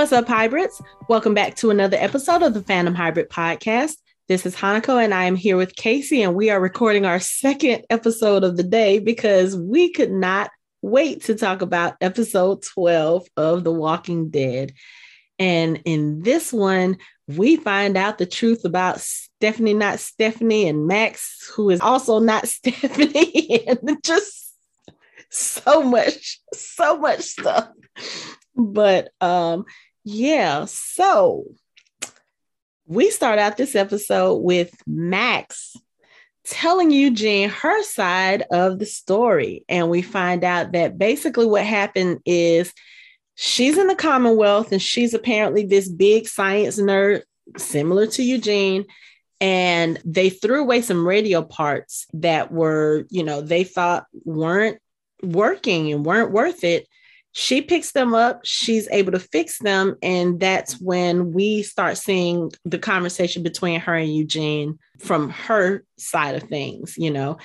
What's up, hybrids? Welcome back to another episode of the Fandom Hybrid Podcast. This is Hanako, and I am here with Casey, and we are recording our second episode of the day because we could not wait to talk about episode 12 of The Walking Dead. And in this one, we find out the truth about Stephanie, not Stephanie, and Max, who is also not Stephanie, and just so much, so much stuff. But um, yeah, so we start out this episode with Max telling Eugene her side of the story. And we find out that basically what happened is she's in the Commonwealth and she's apparently this big science nerd, similar to Eugene. And they threw away some radio parts that were, you know, they thought weren't working and weren't worth it she picks them up she's able to fix them and that's when we start seeing the conversation between her and eugene from her side of things you know?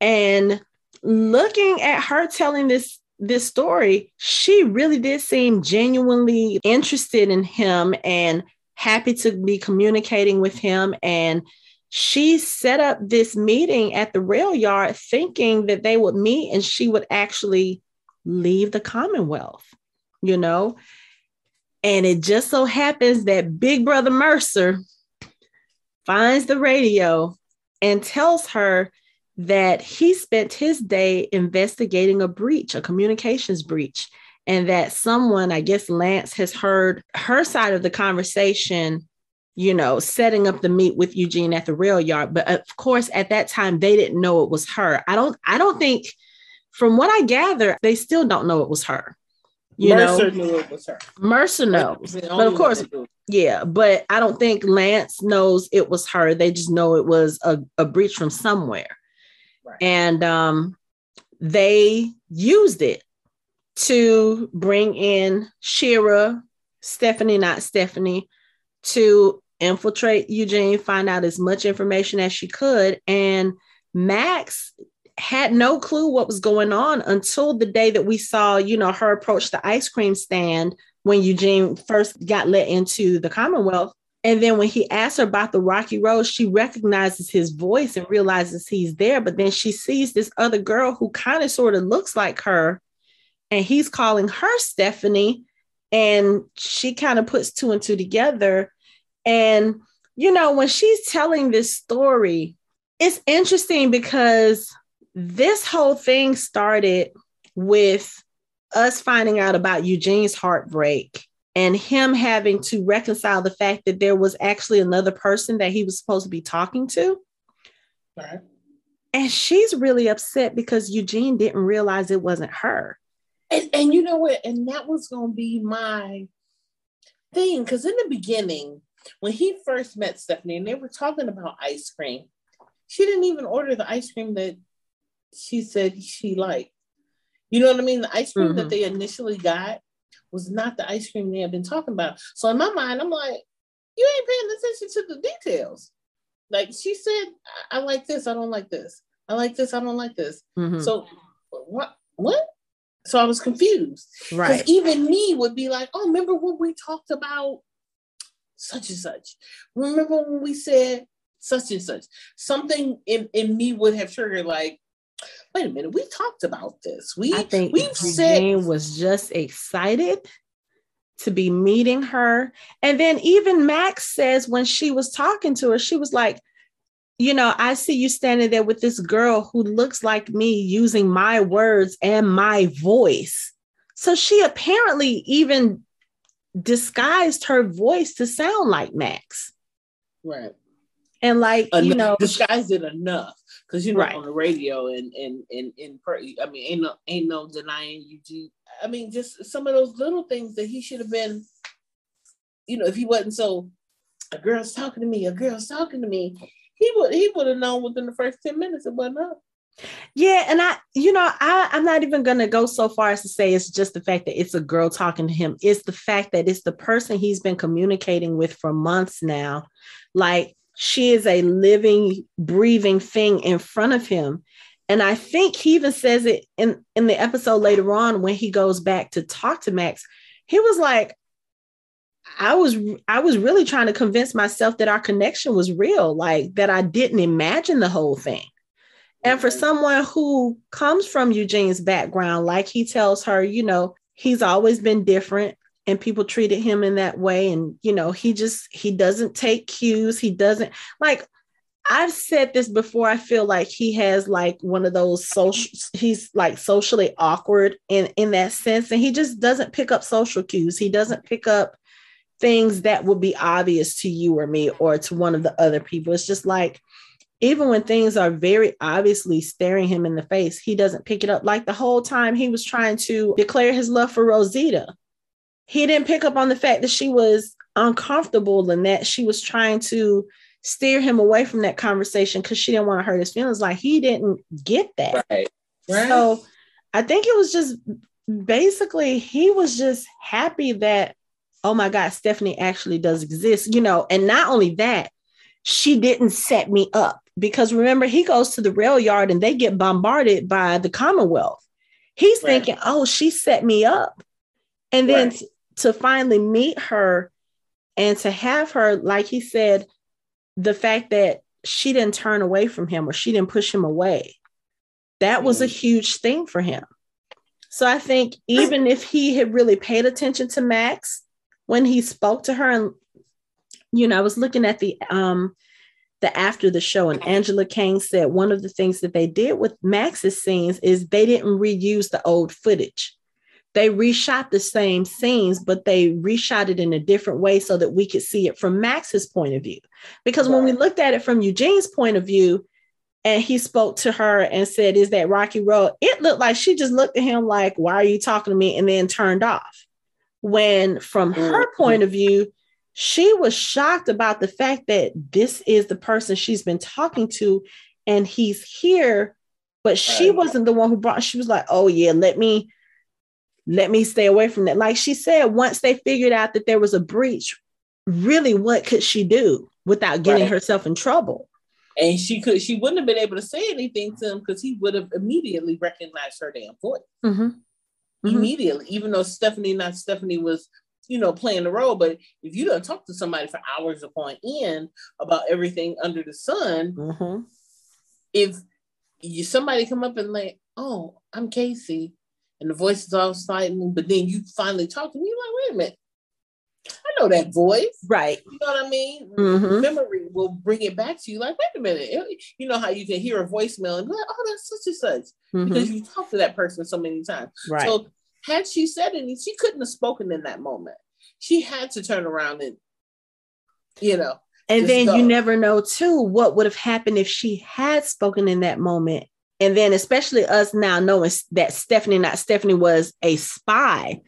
And looking at her telling this this story she really did seem genuinely interested in him and happy to be communicating with him. And she set up this meeting at the rail yard thinking that they would meet and she would actually leave the Commonwealth, you know? And it just so happens that Big Brother Mercer finds the radio and tells her that he spent his day investigating a breach, a communications breach, and that someone, I guess Lance, has heard her side of the conversation, you know, setting up the meet with Eugene at the rail yard. But of course, at that time, they didn't know it was her. I don't, I don't think from what I gather, they still don't know it was her. You Mercer know, knew it was her. Mercer knows, but of course, yeah. But I don't think Lance knows it was her. They just know it was a, a breach from somewhere, right. and um, they used it to bring in Shira, Stephanie, not Stephanie, to infiltrate Eugene, find out as much information as she could, and Max had no clue what was going on until the day that we saw, you know, her approach the ice cream stand when Eugene first got let into the Commonwealth. And then when he asked her about the Rocky Road, she recognizes his voice and realizes he's there. But then she sees this other girl who kind of sort of looks like her. And he's calling her Stephanie. And she kind of puts two and two together. And, you know, when she's telling this story, it's interesting because this whole thing started with us finding out about Eugene's heartbreak and him having to reconcile the fact that there was actually another person that he was supposed to be talking to. Right. And she's really upset because Eugene didn't realize it wasn't her. And, and you know what? And that was going to be my thing. Because in the beginning, when he first met Stephanie and they were talking about ice cream, she didn't even order the ice cream that she said she liked. You know what I mean? The ice cream mm-hmm. that they initially got was not the ice cream they had been talking about. So in my mind, I'm like, you ain't paying attention to the details. Like she said, I, I like this, I don't like this. I like this, I don't like this. Mm-hmm. So what what? So I was confused. Right. Even me would be like, oh, remember when we talked about such and such? Remember when we said such and such? Something in, in me would have triggered like, wait a minute, we talked about this. We I think we've said was just excited to be meeting her. And then even Max says when she was talking to her, she was like, you know, I see you standing there with this girl who looks like me using my words and my voice. So she apparently even disguised her voice to sound like Max. Right. And like, enough, you know, disguised it enough because you know right. on the radio and and and in I mean ain't no ain't no denying you. I mean just some of those little things that he should have been. You know, if he wasn't so, a girl's talking to me, a girl's talking to me, he would he would have known within the first ten minutes it wasn't up. Yeah, and I, you know, I, I'm not even gonna go so far as to say it's just the fact that it's a girl talking to him. It's the fact that it's the person he's been communicating with for months now. Like she is a living, breathing thing in front of him. And I think he even says it in, in the episode later on when he goes back to talk to Max. He was like, I was I was really trying to convince myself that our connection was real, like that I didn't imagine the whole thing. And for mm-hmm. someone who comes from Eugene's background, like he tells her, you know, he's always been different and people treated him in that way. And, you know, he just, he doesn't take cues. He doesn't like, I've said this before. I feel like he has like one of those social, he's like socially awkward in, in that sense. And he just doesn't pick up social cues. He doesn't pick up things that would be obvious to you or me or to one of the other people. It's just like, even when things are very obviously staring him in the face, he doesn't pick it up. Like the whole time he was trying to declare his love for Rosita, he didn't pick up on the fact that she was uncomfortable and that she was trying to steer him away from that conversation because she didn't want to hurt his feelings. Like he didn't get that. Right. right. So I think it was just basically he was just happy that, oh my God, Stephanie actually does exist, you know, and not only that, she didn't set me up because remember he goes to the rail yard and they get bombarded by the commonwealth he's right. thinking oh she set me up and then right. To finally meet her and to have her like he said the fact that she didn't turn away from him or she didn't push him away that was a mm. huge thing for him so i think even if he had really paid attention to max when he spoke to her and you know i was looking at the um the after the show, and Angela Kang said one of the things that they did with Max's scenes is they didn't reuse the old footage. They reshot the same scenes, but they reshot it in a different way so that we could see it from Max's point of view. Because right. when we looked at it from Eugene's point of view, and he spoke to her and said, Is that Rocky Road? It looked like she just looked at him like, Why are you talking to me? And then turned off. When from her mm-hmm. point of view, she was shocked about the fact that this is the person she's been talking to and he's here but she wasn't the one who brought she was like oh yeah let me let me stay away from that like she said once they figured out that there was a breach really what could she do without getting right. herself in trouble and she could she wouldn't have been able to say anything to him because he would have immediately recognized her damn voice mm-hmm. Mm-hmm. immediately even though stephanie not stephanie was you know, playing the role. But if you don't talk to somebody for hours upon end about everything under the sun, mm-hmm. if you somebody come up and like, oh, I'm Casey, and the voice is all slightly, but then you finally talk to me, you're like, wait a minute. I know that voice. Right. You know what I mean? Mm-hmm. Memory will bring it back to you. Like, wait a minute. You know how you can hear a voicemail and be like, oh, that's such and such. Mm-hmm. Because you talked to that person so many times. Right. So had she said anything, she couldn't have spoken in that moment. She had to turn around and, you know. And then go. you never know, too, what would have happened if she had spoken in that moment. And then, especially us now knowing that Stephanie, not Stephanie, was a spy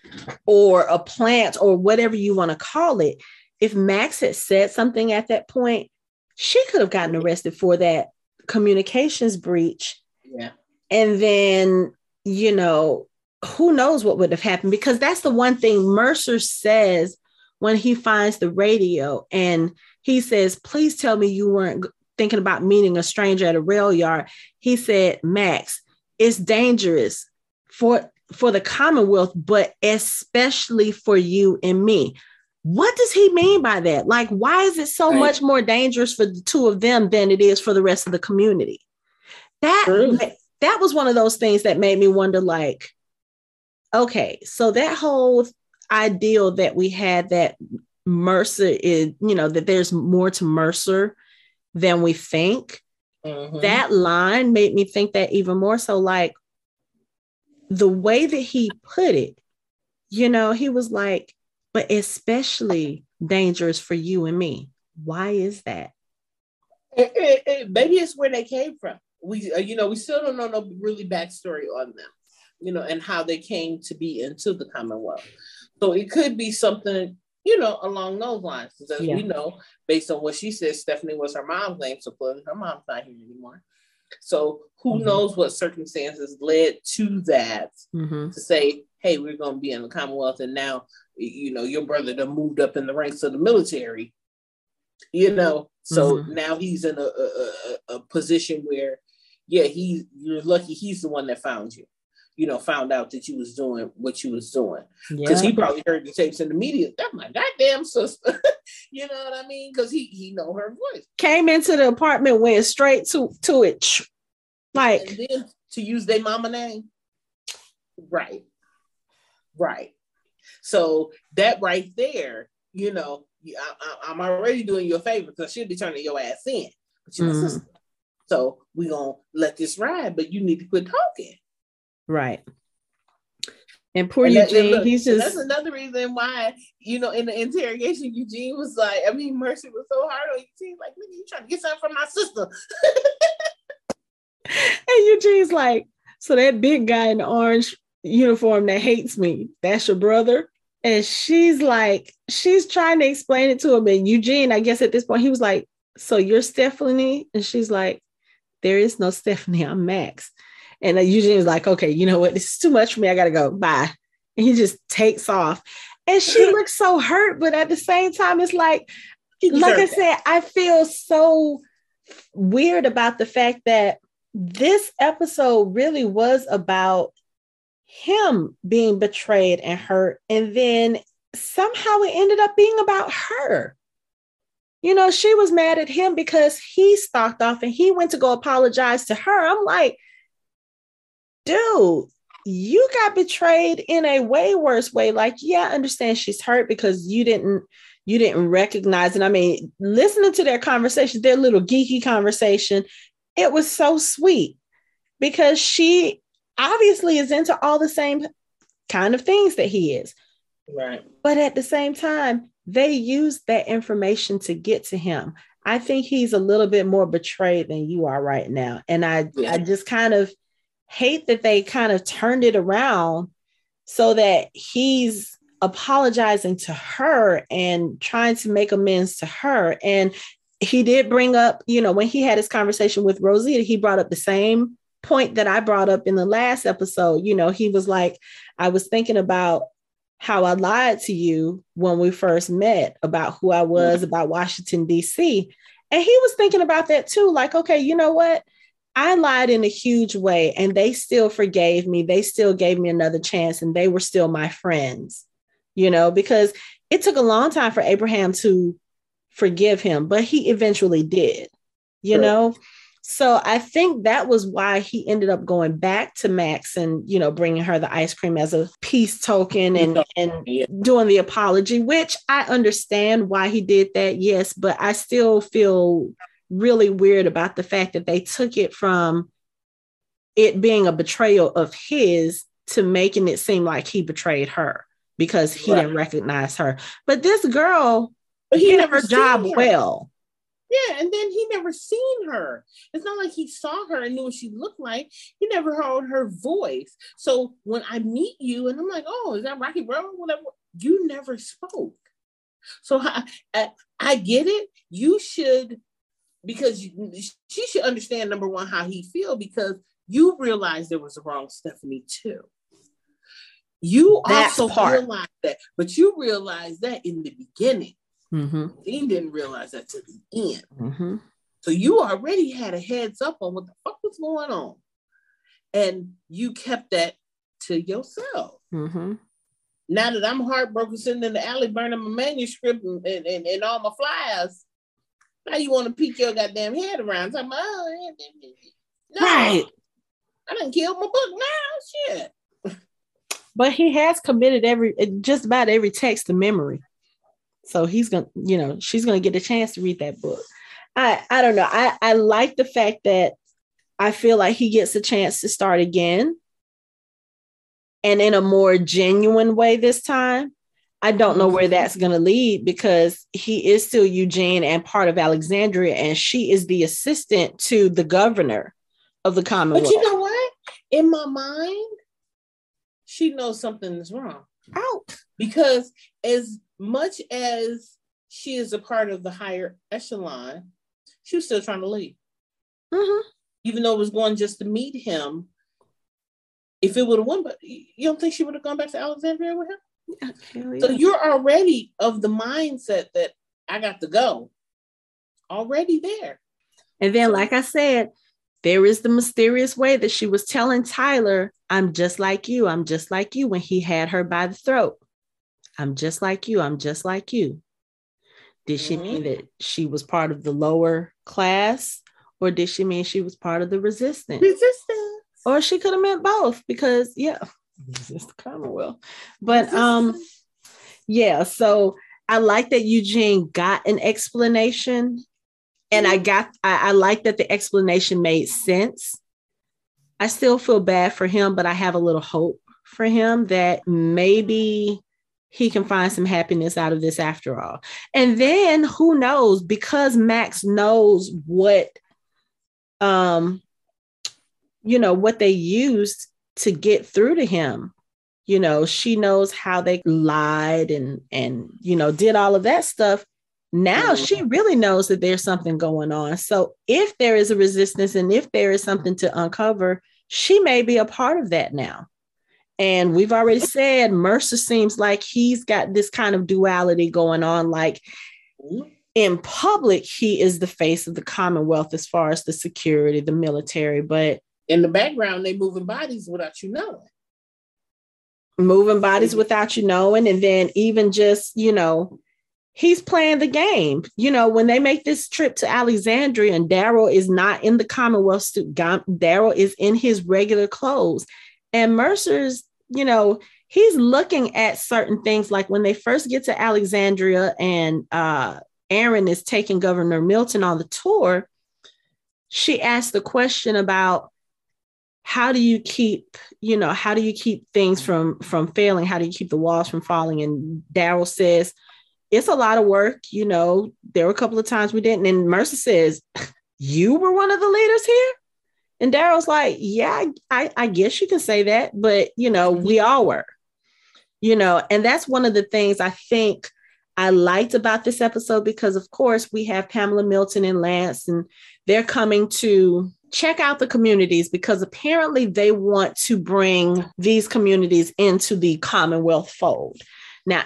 or a plant or whatever you want to call it. If Max had said something at that point, she could have gotten arrested for that communications breach. Yeah. And then, you know, who knows what would have happened because that's the one thing Mercer says when he finds the radio and he says, Please tell me you weren't thinking about meeting a stranger at a rail yard. He said, Max, it's dangerous for for the Commonwealth, but especially for you and me. What does he mean by that? Like, why is it so right. much more dangerous for the two of them than it is for the rest of the community? That that was one of those things that made me wonder, like, okay, so that whole ideal that we had that Mercer is, you know, that there's more to Mercer than we think. Mm-hmm. That line made me think that even more so, like the way that he put it, you know, he was like, but especially dangerous for you and me. Why is that? It, it, it, maybe it's where they came from. We, uh, you know, we still don't know no really backstory on them you know, and how they came to be into the Commonwealth. So it could be something, you know, along those lines. Because as yeah. we know, based on what she said, Stephanie was her mom's name, so clearly her mom's not here anymore. So who mm-hmm. knows what circumstances led to that mm-hmm. to say, hey, we're going to be in the Commonwealth, and now, you know, your brother done moved up in the ranks of the military. You know, so mm-hmm. now he's in a, a, a, a position where, yeah, he you're lucky he's the one that found you you know, found out that you was doing what you was doing. Because yeah. he probably heard the tapes in the media. That's my goddamn sister. you know what I mean? Because he he know her voice. Came into the apartment, went straight to to it. Like then to use their mama name. Right. Right. So that right there, you know, I, am already doing you a favor because she'll be turning your ass in. But you mm-hmm. So we're gonna let this ride, but you need to quit talking. Right. And poor and Eugene, that, look, he's just that's another reason why, you know, in the interrogation, Eugene was like, I mean, Mercer was so hard on Eugene, like, nigga, you trying to get something from my sister. and Eugene's like, so that big guy in the orange uniform that hates me, that's your brother? And she's like, she's trying to explain it to him. And Eugene, I guess at this point, he was like, So you're Stephanie? And she's like, There is no Stephanie, I'm Max. And Eugene is like, okay, you know what? This is too much for me. I gotta go. Bye. And he just takes off. And she looks so hurt, but at the same time, it's like, like I said, I feel so weird about the fact that this episode really was about him being betrayed and hurt. And then somehow it ended up being about her. You know, she was mad at him because he stalked off and he went to go apologize to her. I'm like, dude, you got betrayed in a way worse way. Like, yeah, I understand she's hurt because you didn't you didn't recognize And I mean, listening to their conversation, their little geeky conversation, it was so sweet because she obviously is into all the same kind of things that he is. Right. But at the same time, they use that information to get to him. I think he's a little bit more betrayed than you are right now. And I, yeah. I just kind of hate that they kind of turned it around so that he's apologizing to her and trying to make amends to her. And he did bring up, you know, when he had his conversation with Rosita, he brought up the same point that I brought up in the last episode. You know, he was like, I was thinking about how I lied to you when we first met about who I was, about Washington, D.C. And he was thinking about that too. Like, okay, you know what? I lied in a huge way and they still forgave me. They still gave me another chance and they were still my friends, you know, because it took a long time for Abraham to forgive him, but he eventually did, you know. So I think that was why he ended up going back to Max and, you know, bringing her the ice cream as a peace token and, and doing the apology, which I understand why he did that. Yes, but I still feel really weird about the fact that they took it from it being a betrayal of his to making it seem like he betrayed her because he right. didn't recognize her. But this girl, but he did her job her. well. Yeah, and then he never seen her. It's not like he saw her and knew what she looked like. He never heard her voice. So when I meet you and I'm like, oh, is that Rocky Bro? Whatever. You never spoke. So I, I, I get it. You should because you, she should understand number one how he feel because you realized there was a wrong Stephanie too. You That's also part. realized that, but you realized that in the beginning. Mm-hmm. Dean didn't realize that to the end. Mm-hmm. So you already had a heads up on what the fuck was going on, and you kept that to yourself. Mm-hmm. Now that I'm heartbroken, sitting in the alley burning my manuscript and, and, and all my flyers, now you want to peek your goddamn head around. Talking about, oh, no, right. I didn't kill my book now. Shit. But he has committed every uh, just about every text to memory. So he's gonna, you know, she's gonna get a chance to read that book. I I don't know. I, I like the fact that I feel like he gets a chance to start again and in a more genuine way this time I don't know where that's going to lead because he is still Eugene and part of Alexandria, and she is the assistant to the governor of the Commonwealth. But you know what? In my mind, she knows something is wrong. Out. Because as much as she is a part of the higher echelon, she was still trying to leave. Mm-hmm. Even though it was going just to meet him. If it would have won, but you don't think she would have gone back to Alexandria with him? So you're already of the mindset that I got to go. Already there. And then, like I said, there is the mysterious way that she was telling Tyler, I'm just like you. I'm just like you when he had her by the throat. I'm just like you. I'm just like you. Did she mm-hmm. mean that she was part of the lower class or did she mean she was part of the resistance? Resistance. Or she could have meant both because yeah, resist the Commonwealth. But um yeah, so I like that Eugene got an explanation and I got I, I like that the explanation made sense. I still feel bad for him, but I have a little hope for him that maybe he can find some happiness out of this after all. And then who knows, because Max knows what um you know what they used to get through to him. You know, she knows how they lied and and you know did all of that stuff. Now mm-hmm. she really knows that there's something going on. So if there is a resistance and if there is something to uncover, she may be a part of that now. And we've already said Mercer seems like he's got this kind of duality going on. Like in public, he is the face of the Commonwealth as far as the security, the military, but in the background, they moving bodies without you knowing. Moving bodies without you knowing. And then even just, you know, he's playing the game. You know, when they make this trip to Alexandria and Daryl is not in the Commonwealth suit, Daryl is in his regular clothes. And Mercer's you know, he's looking at certain things like when they first get to Alexandria and uh, Aaron is taking Governor Milton on the tour, she asked the question about how do you keep, you know, how do you keep things from from failing? How do you keep the walls from falling? And Daryl says, it's a lot of work. You know, there were a couple of times we didn't. And Mercer says, you were one of the leaders here. And Daryl's like, yeah, I, I guess you can say that, but you know, mm-hmm. we all were, you know, and that's one of the things I think I liked about this episode because, of course, we have Pamela Milton and Lance, and they're coming to check out the communities because apparently they want to bring these communities into the Commonwealth fold. Now,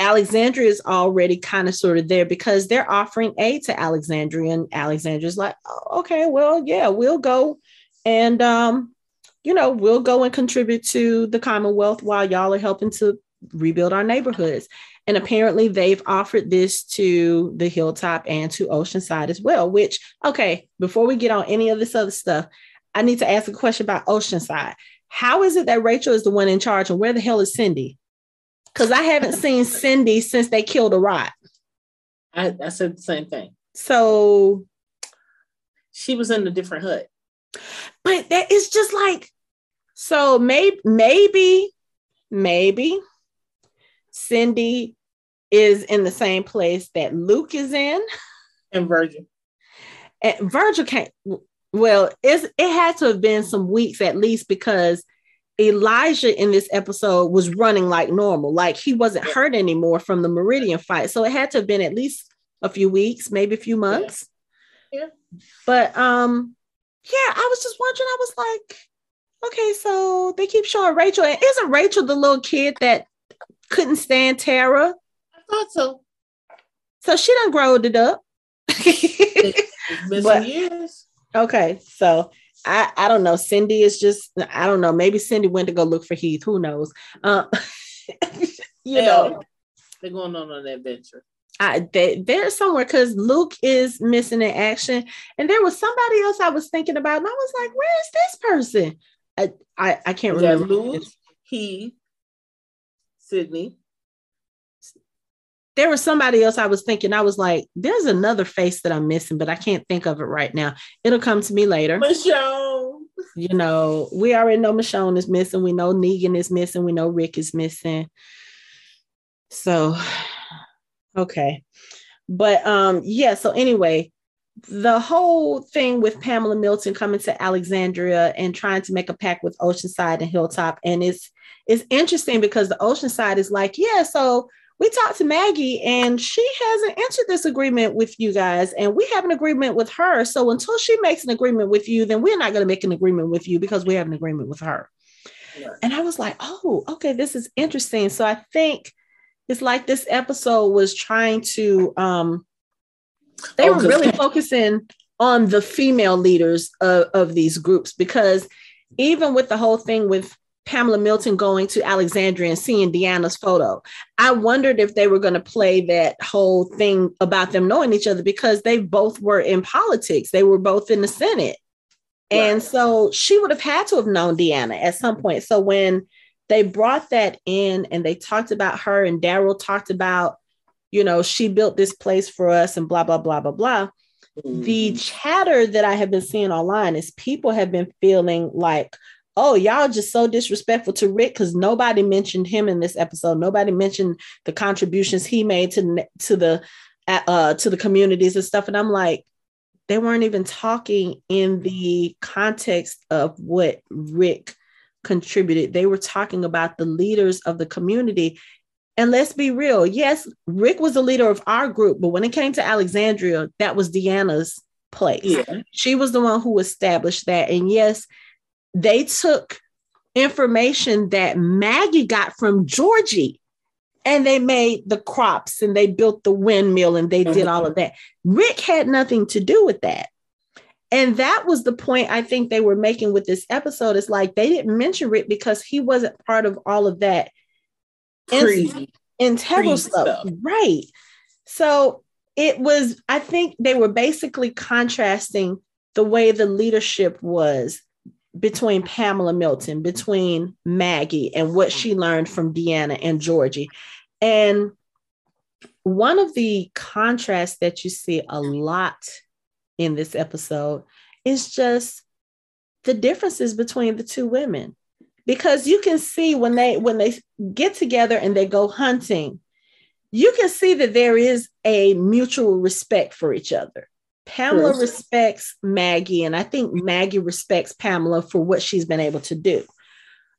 Alexandria is already kind of sort of there because they're offering aid to Alexandria, and Alexandria's like, oh, okay, well, yeah, we'll go and um, you know, we'll go and contribute to the Commonwealth while y'all are helping to rebuild our neighborhoods. And apparently they've offered this to the hilltop and to Oceanside as well, which, okay, before we get on any of this other stuff, I need to ask a question about Oceanside. How is it that Rachel is the one in charge and where the hell is Cyndie? because I haven't seen Cyndie since they killed Arat. I, I said the same thing. So she was in a different hut. But that is just like so maybe maybe maybe Cyndie is in the same place that Luke is in. And Virgil. And Virgil can't well, it's it had to have been some weeks at least because Elijah in this episode was running like normal, like he wasn't hurt anymore from the Meridian fight. So it had to have been at least a few weeks, maybe a few months. Yeah. yeah. But um, yeah, I was just wondering, I was like, okay, so they keep showing Rachel, and isn't Rachel the little kid that couldn't stand Tara? I thought so. So she done growed it up. but, years. Okay, so I, I don't know. Cyndie is just, I don't know. Maybe Cyndie went to go look for Heath. Who knows? Uh, you know, they're going on an adventure. I, they, they're somewhere because Luke is missing in action, and there was somebody else I was thinking about, and I was like, "Where is this person?" I I, I can't is remember. Luke, he, Sydney. There was somebody else I was thinking. I was like, "There's another face that I'm missing, but I can't think of it right now. It'll come to me later." Michonne. You know, we already know Michonne is missing. We know Negan is missing. We know Rick is missing. So Okay. But um yeah, so anyway, the whole thing with Pamela Milton coming to Alexandria and trying to make a pact with Oceanside and Hilltop and it's it's interesting because the Oceanside is like, yeah, so we talked to Maggie and she hasn't entered this agreement with you guys and we have an agreement with her. So until she makes an agreement with you, then we're not going to make an agreement with you because we have an agreement with her. Yeah. And I was like, oh, okay, this is interesting. So I think it's like this episode was trying to um they oh, were really focusing on the female leaders of, of these groups because even with the whole thing with Pamela Milton going to Alexandria and seeing Deanna's photo. I wondered if they were going to play that whole thing about them knowing each other because they both were in politics. They were both in the Senate. Right. And so she would have had to have known Deanna at some point. So when they brought that in and they talked about her and Daryl talked about, you know, she built this place for us and blah, blah, blah, blah, blah. Mm-hmm. The chatter that I have been seeing online is people have been feeling like, oh, y'all just so disrespectful to Rick because nobody mentioned him in this episode. Nobody mentioned the contributions he made to to the uh to the communities and stuff. And I'm like, they weren't even talking in the context of what Rick contributed. They were talking about the leaders of the community. And let's be real. Yes, Rick was the leader of our group, but when it came to Alexandria, that was Deanna's place. Yeah. She was the one who established that. And yes, they took information that Maggie got from Georgie and they made the crops and they built the windmill and they did mm-hmm. all of that. Rick had nothing to do with that. And that was the point I think they were making with this episode. It's like they didn't mention Rick because he wasn't part of all of that crazy integral stuff. stuff. Right. So it was, I think they were basically contrasting the way the leadership was between Pamela Milton, between Maggie, and what she learned from Deanna and Georgie. And one of the contrasts that you see a lot in this episode is just the differences between the two women because you can see when they when they get together and they go hunting you can see that there is a mutual respect for each other Pamela respects Maggie, and I think Maggie respects Pamela for what she's been able to do.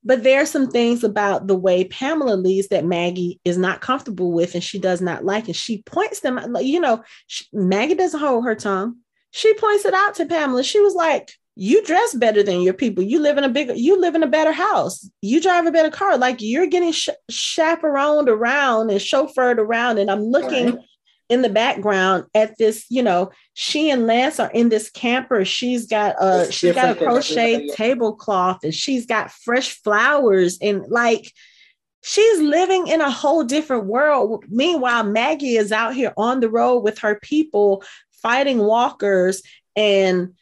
But there are some things about the way Pamela leads that Maggie is not comfortable with and she does not like. And she points them, you know, she, Maggie doesn't hold her tongue. She points it out to Pamela. She was like, you dress better than your people. You live in a bigger, you live in a better house. You drive a better car. Like you're getting sh- chaperoned around and chauffeured around. And I'm looking right in the background at this, you know, she and Lance are in this camper. She's got a it's she's got a crochet tablecloth and she's got fresh flowers and like she's living in a whole different world. Meanwhile, Maggie is out here on the road with her people fighting walkers and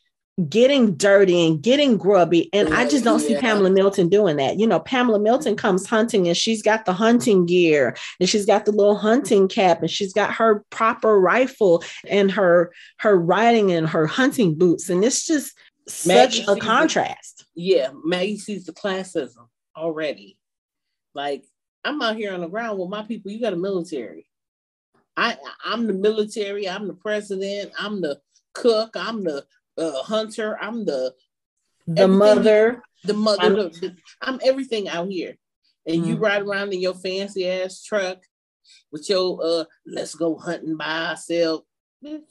getting dirty and getting grubby. And I just don't yeah. see Pamela Milton doing that. You know, Pamela Milton comes hunting and she's got the hunting gear and she's got the little hunting cap and she's got her proper rifle and her her riding and her hunting boots. And it's just Maggie such a contrast. The, yeah, Maggie sees the classism already. Like I'm out here on the ground with my people. You got a military. I I'm the military. I'm the president. I'm the cook. I'm the uh, hunter. I'm the the mother. The mother. I'm, the, I'm everything out here. And mm-hmm. you ride around in your fancy ass truck with your uh let's go hunting by ourselves. bitch.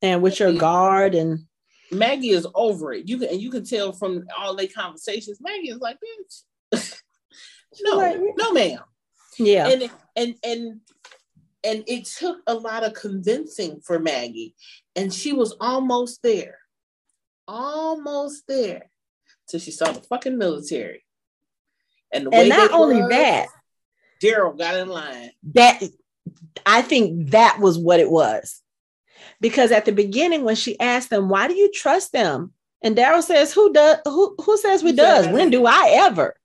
And with your guard and Maggie is over it. You can and you can tell from all their conversations. Maggie is like, bitch. no, like, no, ma'am. Yeah. And and and and it took a lot of convincing for Maggie, and she was almost there, almost there, till she saw the fucking military. And, the and not only was, that, Daryl got in line. That I think that was what it was, because at the beginning when she asked them, "Why do you trust them?" and Daryl says, "Who does? Who who says we does? When do I ever?"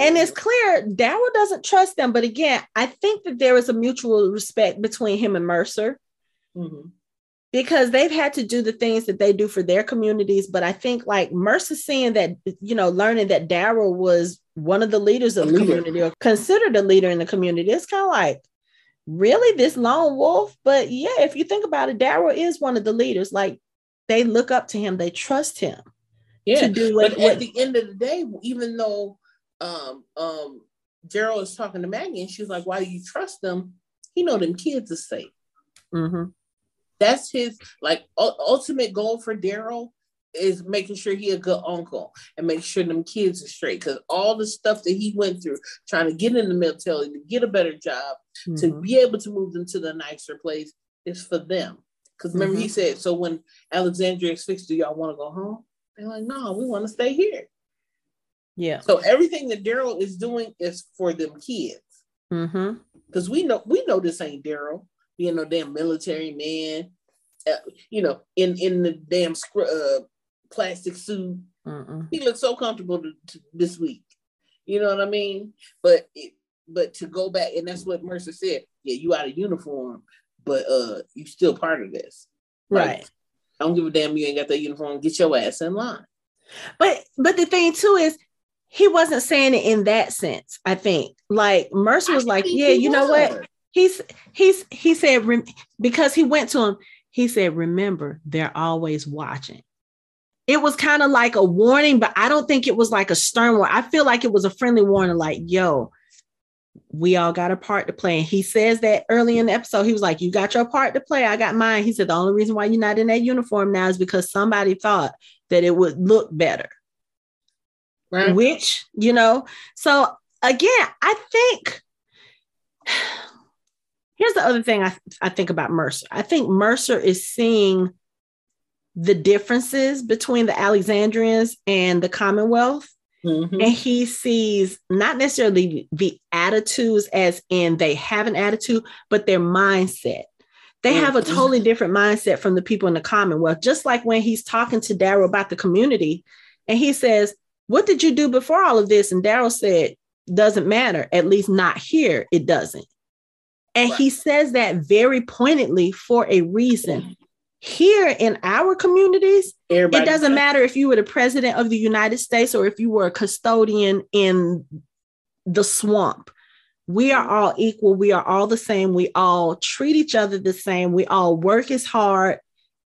And it's clear Daryl doesn't trust them. But again, I think that there is a mutual respect between him and Mercer mm-hmm. Because they've had to do the things that they do for their communities. But I think like Mercer seeing that, you know, learning that Daryl was one of the leaders of the community or considered a leader in the community, it's kind of like, really this lone wolf? But yeah, if you think about it, Daryl is one of the leaders. Like they look up to him, they trust him. Yeah, to do what, but at what, the end of the day, even though um, um, Daryl is talking to Maggie, and she's like, "Why do you trust them? He know them kids are safe." Mm-hmm. That's his like u- ultimate goal for Daryl is making sure he a good uncle and make sure them kids are straight because all the stuff that he went through trying to get in the military to get a better job mm-hmm. to be able to move them to the nicer place is for them because remember mm-hmm. he said so when alexandria is fixed do y'all want to go home they're like no we want to stay here Yeah. So everything that Daryl is doing is for them kids. Mm-hmm. Because we know we know this ain't Daryl being no damn military man, uh, you know, in in the damn uh, plastic suit. Mm-mm. He looks so comfortable to, to this week. You know what I mean? But it, but to go back and that's what Mercer said. Yeah, you out of uniform, but uh, you still part of this, right? I don't give a damn. You ain't got that uniform. Get your ass in line. But but the thing too is he wasn't saying it in that sense. I think like Mercer was like, yeah, you was. know what? He's he's he said because he went to him. He said, remember, they're always watching. It was kind of like a warning, but I don't think it was like a stern one. I feel like it was a friendly warning, like, yo, we all got a part to play. And he says that early in the episode, he was like, You got your part to play. I got mine. He said, The only reason why you're not in that uniform now is because somebody thought that it would look better. Right. Which, you know, so again, I think here's the other thing I, I think about Mercer. I think Mercer is seeing the differences between the Alexandrians and the Commonwealth Mm-hmm. And he sees not necessarily the attitudes as in they have an attitude, but their mindset. They mm-hmm. have a totally different mindset from the people in the Commonwealth. Just like when he's talking to Daryl about the community, and he says, What did you do before all of this? And Daryl said, Doesn't matter, at least not here, it doesn't. And right. he says that very pointedly for a reason here in our communities, Everybody it doesn't matter if you were the president of the United States or if you were a custodian in the swamp. We are all equal. We are all the same. We all treat each other the same. We all work as hard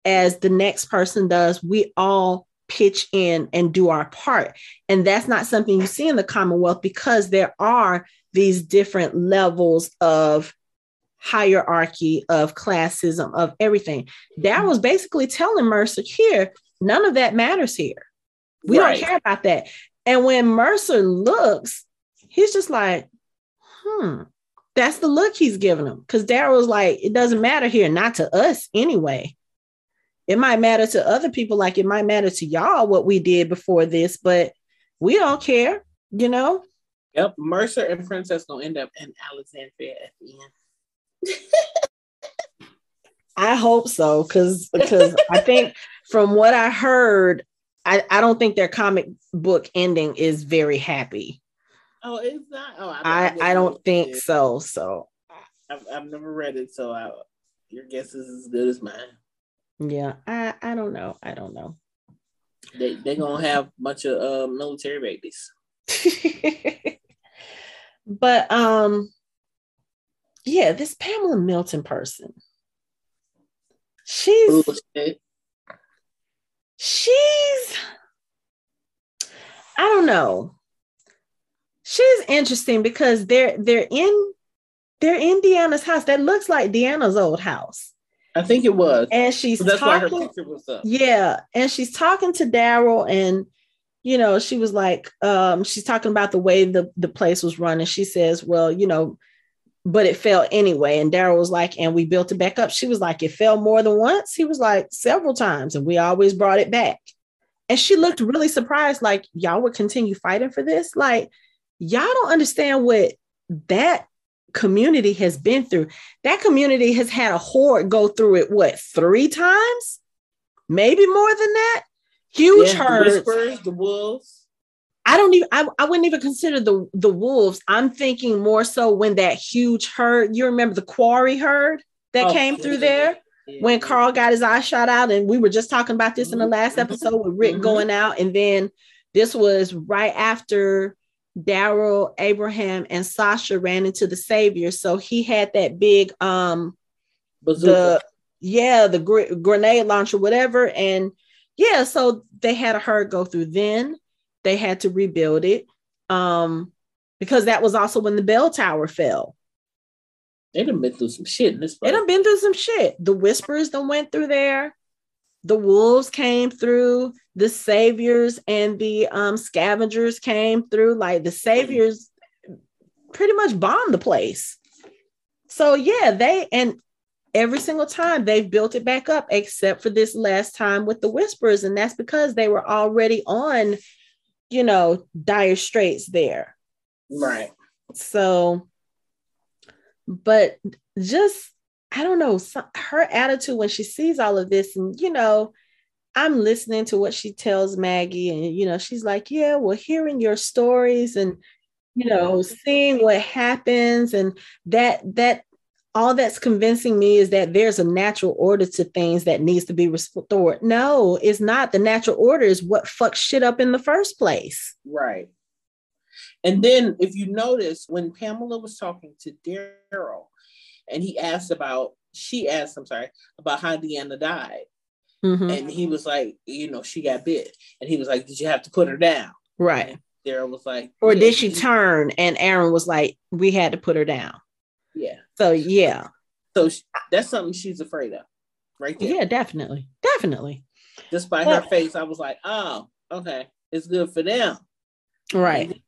as the next person does. We all pitch in and do our part. And that's not something you see in the Commonwealth because there are these different levels of hierarchy of classism of everything. That was basically telling Mercer here, none of that matters here. We right. don't care about that. And when Mercer looks, he's just like, hmm, that's the look he's giving him. Because Daryl's like, it doesn't matter here, not to us anyway. It might matter to other people, like it might matter to y'all what we did before this, but we don't care, you know? Yep, Mercer and Princess gonna end up in Alexandria at the end. I hope so, because because I think from what I heard, I, I don't think their comic book ending is very happy. Oh, it's not. Oh, I I, I don't think it. so. So I've, I've never read it, so I, your guess is as good as mine. Yeah, I I don't know. I don't know. They they gonna have a bunch of uh, military babies. but um yeah, this Pamela Milton person. She's she's I don't know. She's interesting because they're they're in they're in Deanna's house. That looks like Deanna's old house. I think it was. And she's that's talking, why her picture was up. Yeah, and she's talking to Daryl, and you know, she was like, um, she's talking about the way the the place was run, and she says, "Well, you know, but it fell anyway. And Daryl was like, and we built it back up. She was like, it fell more than once. He was like, several times. And we always brought it back. And she looked really surprised, like, y'all would continue fighting for this? Like, y'all don't understand what that community has been through. That community has had a horde go through it, what, three times? Maybe more than that? Huge yeah, herds. The the wolves. I don't even I, I wouldn't even consider the the wolves. I'm thinking more so when that huge herd, you remember the quarry herd that oh, came through there yeah. when Carl got his eye shot out, and we were just talking about this in the last mm-hmm. episode with Rick mm-hmm. going out, and then this was right after Daryl, Abraham, and Sasha ran into the Savior. So he had that big um Bazooka. the yeah, the gr- grenade launcher, whatever. And yeah, so they had a herd go through then they had to rebuild it um, because that was also when the bell tower fell. They done been through some shit in this. Place. They done been through some shit. The whispers done went through there. The wolves came through. The saviors and the um, scavengers came through. Like the saviors pretty much bombed the place. So yeah, they and every single time they've built it back up, except for this last time with the whispers, and that's because they were already on you know, dire straits there. Right. So, but just, I don't know, her attitude when she sees all of this, and, you know, I'm listening to what she tells Maggie, and, you know, she's like, yeah, well, hearing your stories and, you know, seeing what happens and that, that, all that's convincing me is that there's a natural order to things that needs to be restored. No, it's not. The natural order is what fucks shit up in the first place. Right. And then, if you notice, when Pamela was talking to Daryl, and he asked about, she asked, I'm sorry, about how Deanna died. Mm-hmm. And he was like, you know, she got bit. And he was like, did you have to put her down? Right. And Daryl was like, or yeah, did she turn? And Aaron was like, we had to put her down. Yeah. So, yeah. So she, that's something she's afraid of, right there. Yeah, definitely. Definitely. Just by but, her face, I was like, oh, okay. It's good for them. Right.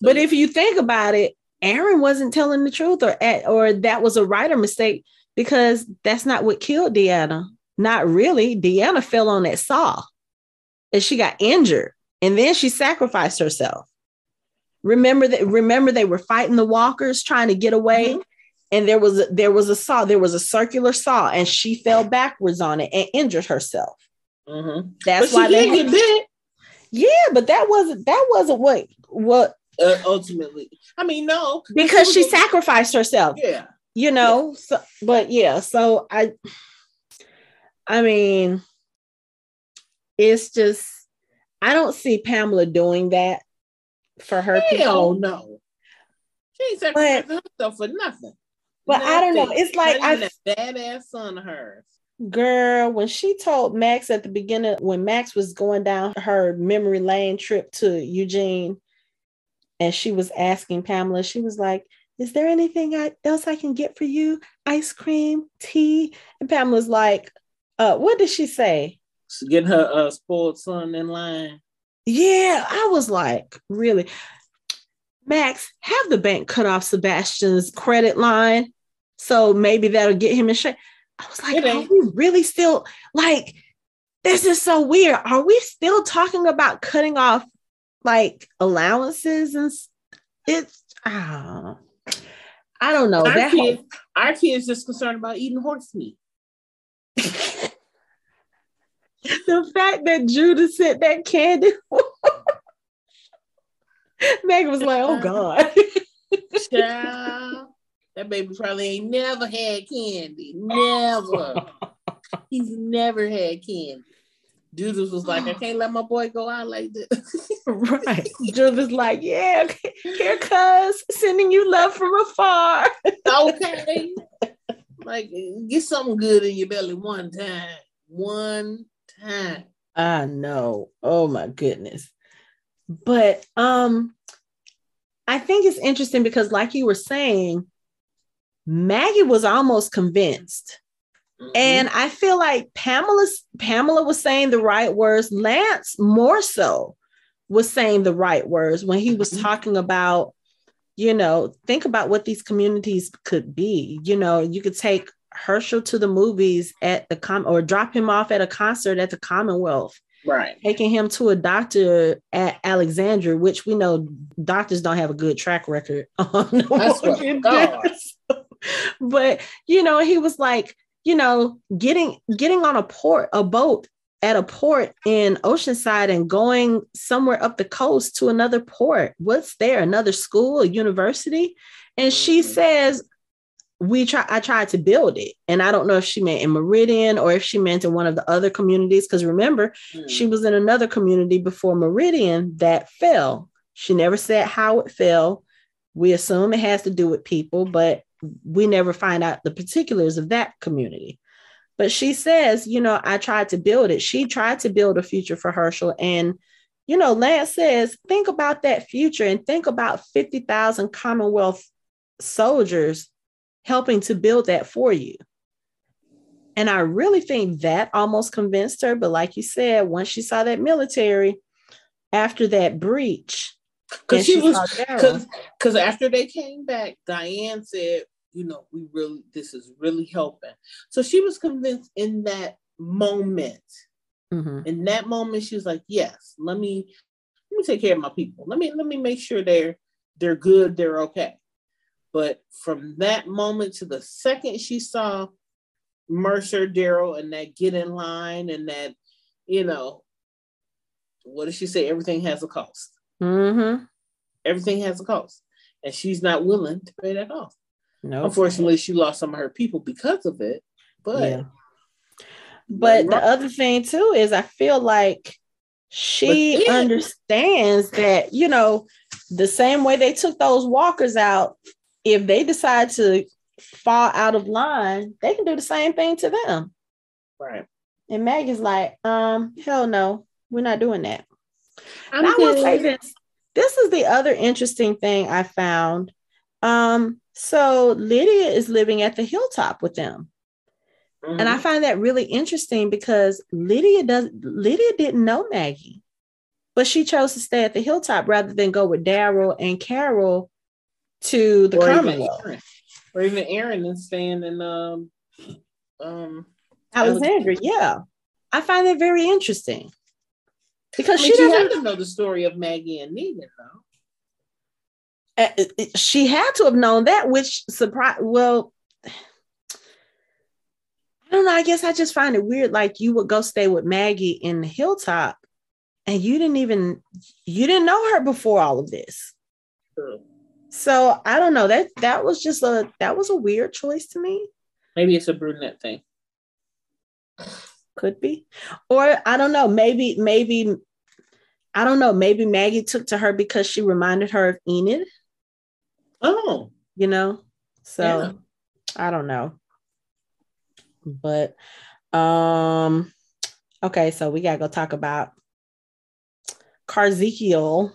But if you think about it, Aaron wasn't telling the truth, or or that was a writer mistake because that's not what killed Deanna. Not really. Deanna fell on that saw, and she got injured, and then she sacrificed herself. Remember that? Remember they were fighting the walkers, trying to get away, mm-hmm. and there was a, there was a saw. There was a circular saw, and she fell backwards on it and injured herself. Mm-hmm. That's why they get bit. Yeah, but that wasn't that wasn't what what uh, ultimately. I mean, no, because she, she sacrificed herself. Yeah, you know. Yeah. So, but yeah, so I, I mean, it's just I don't see Pamela doing that for her. Hell people. no, she ain't sacrificing herself for nothing. But nothing. I don't know. It's like I badass son of hers. Girl, when she told Max at the beginning, when Max was going down her memory lane trip to Eugene, and she was asking Pamela, she was like, Is there anything I, else I can get for you? Ice cream, tea? And Pamela's like, uh, What did she say? She's getting her uh, spoiled son in line. Yeah, I was like, Really? Max, have the bank cut off Sebastian's credit line so maybe that'll get him in shape. I was like, are we really still like this is so weird. Are we still talking about cutting off like allowances and it's uh, I don't know. Our that kids, our kids just concerned about eating horse meat. the fact that Judith sent that candy. Megan was like, oh God. Child, that baby probably ain't never had candy. Never. He's never had candy. Judith was like, I can't let my boy go out like this. right. Judith like, yeah, here cuz sending you love from afar. okay. Like get something good in your belly one time. One time. I know. Oh my goodness. But um I think it's interesting because like you were saying, Maggie was almost convinced Mm-hmm. And I feel like Pamela Pamela was saying the right words. Lance more so was saying the right words when he was mm-hmm. talking about, you know, think about what these communities could be. You know, you could take Hershel to the movies at the com or drop him off at a concert at the Commonwealth. Right. Taking him to a doctor at Alexandria, which we know doctors don't have a good track record on. but you know, he was like, you know, getting getting on a port, a boat at a port in Oceanside and going somewhere up the coast to another port. What's there? Another school, a university? And she mm-hmm. says, we try I tried to build it. And I don't know if she meant in Meridian or if she meant in one of the other communities. Because remember, mm. she was in another community before Meridian that fell. She never said how it fell. We assume it has to do with people, but we never find out the particulars of that community. But she says, you know, I tried to build it. She tried to build a future for Hershel. And, you know, Lance says, think about that future and think about 50,000 Commonwealth soldiers helping to build that for you. And I really think that almost convinced her. But like you said, once she saw that military after that breach, because she, she was because after they came back, Diane said, you know, we really this is really helping. So she was convinced in that moment. Mm-hmm. In that moment, she was like, yes, let me let me take care of my people. Let me let me make sure they're they're good, they're okay. But from that moment to the second she saw Mercer, Daryl, and that get in line and that, you know, what does she say? Everything has a cost. Mm-hmm. Everything has a cost. And she's not willing to pay that cost. No. Unfortunately, she lost some of her people because of it. But Yeah. But the other thing too is I feel like she understands that, you know, the same way they took those walkers out, if they decide to fall out of line, they can do the same thing to them. right. And Maggie's like, um, hell no, we're not doing that. I'm Now, I will say this. This is the other interesting thing I found. Um, so Lydia is living at the hilltop with them. And I Mhm. find that really interesting because Lydia does Lydia didn't know Maggie, but she chose to stay at the hilltop rather than go with Daryl and Carol to the or even. Or even Aaron is staying in um um Alexandria, yeah. I find that very interesting. Because I mean, she she doesn't know the story of Maggie and Negan though. uh, she had to have known that, which surprise. Well, I don't know. I guess I just find it weird. Like you would go stay with Maggie in the hilltop, and you didn't even you didn't know her before all of this. True. So I don't know. That that was just a that was a weird choice to me. Maybe it's a brunette thing. Could be, or I don't know. Maybe maybe I don't know. Maybe Maggie took to her because she reminded her of Enid. Oh, you know so Yeah. i don't know but um okay so we gotta go talk about carzekiel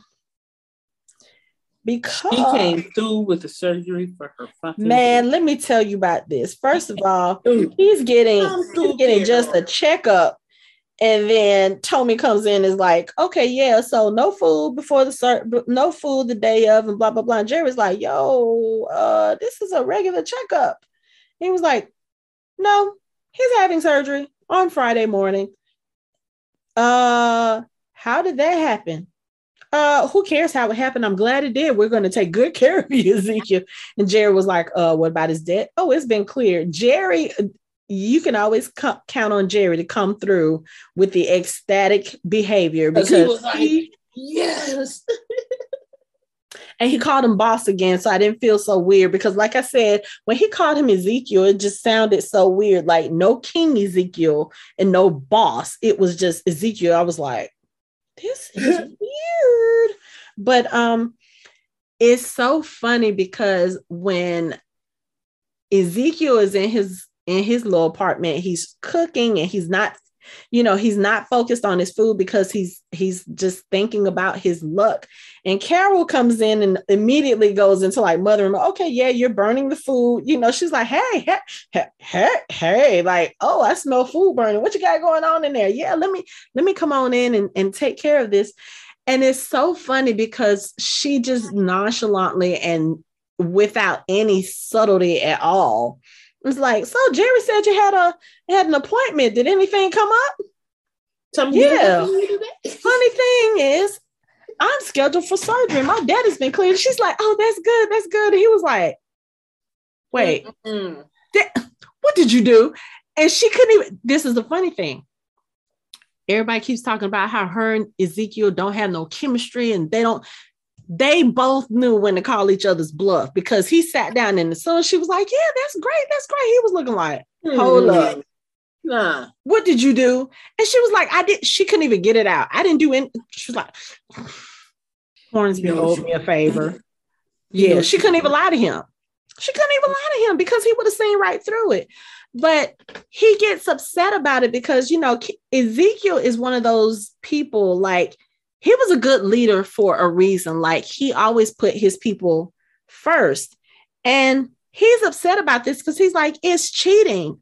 because he came through with the surgery for her fucking man let me tell you about this first of all he's getting he's getting just a checkup and then Tomi comes in and is like, okay, yeah, so no food before the sur- no food the day of, and blah blah blah. And Jerry's like, yo, uh, this is a regular checkup. He was like, no, he's having surgery on Friday morning. Uh, how did that happen? Uh, who cares how it happened? I'm glad it did. We're going to take good care of you, Ezekiel. And Jerry was like, uh, what about his debt? Oh, it's been cleared. Jerry, you can always co- count on Jerry to come through with the ecstatic behavior because he was like- he- yes. and he called him boss again. So I didn't feel so weird because, like I said, when he called him Ezekiel, it just sounded so weird like no King Ezekiel and no boss. It was just Ezekiel. I was like, this is weird. But um, it's so funny because when Ezekiel is in his in his little apartment, he's cooking and he's not you know he's not focused on his food because he's he's just thinking about his luck. And carol comes in and immediately goes into like mother okay yeah you're burning the food. You know she's like hey hey hey hey, hey like oh i smell food burning. What you got going on in there? Yeah let me let me come on in and, and take care of this. And it's so funny because she just nonchalantly and without any subtlety at all it's like so jerry said you had a had an appointment did anything come up Tell me Yeah. you didn't do that. funny thing is, I'm scheduled for surgery. My dad has been cleared. She's like, oh, that's good. That's good. And he was like, wait, Mm-mm. what did you do? And she couldn't even. This is the funny thing. Everybody keeps talking about how her and Ezekiel don't have no chemistry and they don't. They both knew when to call each other's bluff because he sat down in the sun. she was like, Yeah, that's great. That's great. He was looking like, Hold hmm. up. Nah. what did you do? And she was like, I did. She couldn't even get it out. I didn't do any. She was like, Hornsby You know owed me a favor. You Yeah, know she couldn't even lie to him. She couldn't even lie to him because he would have seen right through it. But he gets upset about it because, you know, Ezekiel is one of those people like he was a good leader for a reason. Like he always put his people first. And he's upset about this because he's like, it's cheating.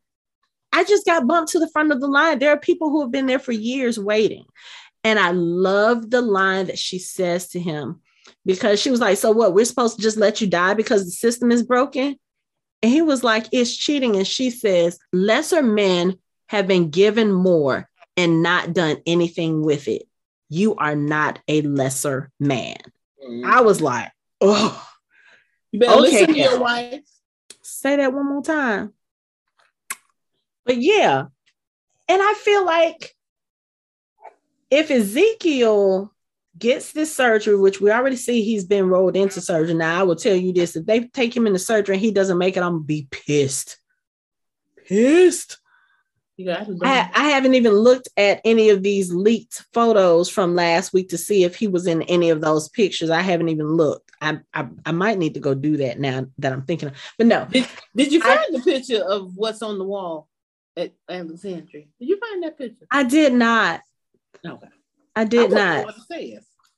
I just got bumped to the front of the line. There are people who have been there for years waiting. And I love the line that she says to him because she was like, So what? We're supposed to just let you die because the system is broken? And he was like, It's cheating. And she says, Lesser men have been given more and not done anything with it. You are not a lesser man. Mm-hmm. I was like, oh, you better okay, listen to your wife. Say that one more time. But yeah, and I feel like if Ezekiel gets this surgery, which we already see he's been rolled into surgery. Now, I will tell you this if they take him into surgery and he doesn't make it, I'm gonna be pissed. Pissed. I, I, haven't even looked at any of these leaked photos from last week to see if he was in any of those pictures. I haven't even looked. I I, I might need to go do that now that I'm thinking of. But no. Did, did you find I, the picture of what's on the wall at Alexandria? Did you find that picture? I did not. Okay. I did not.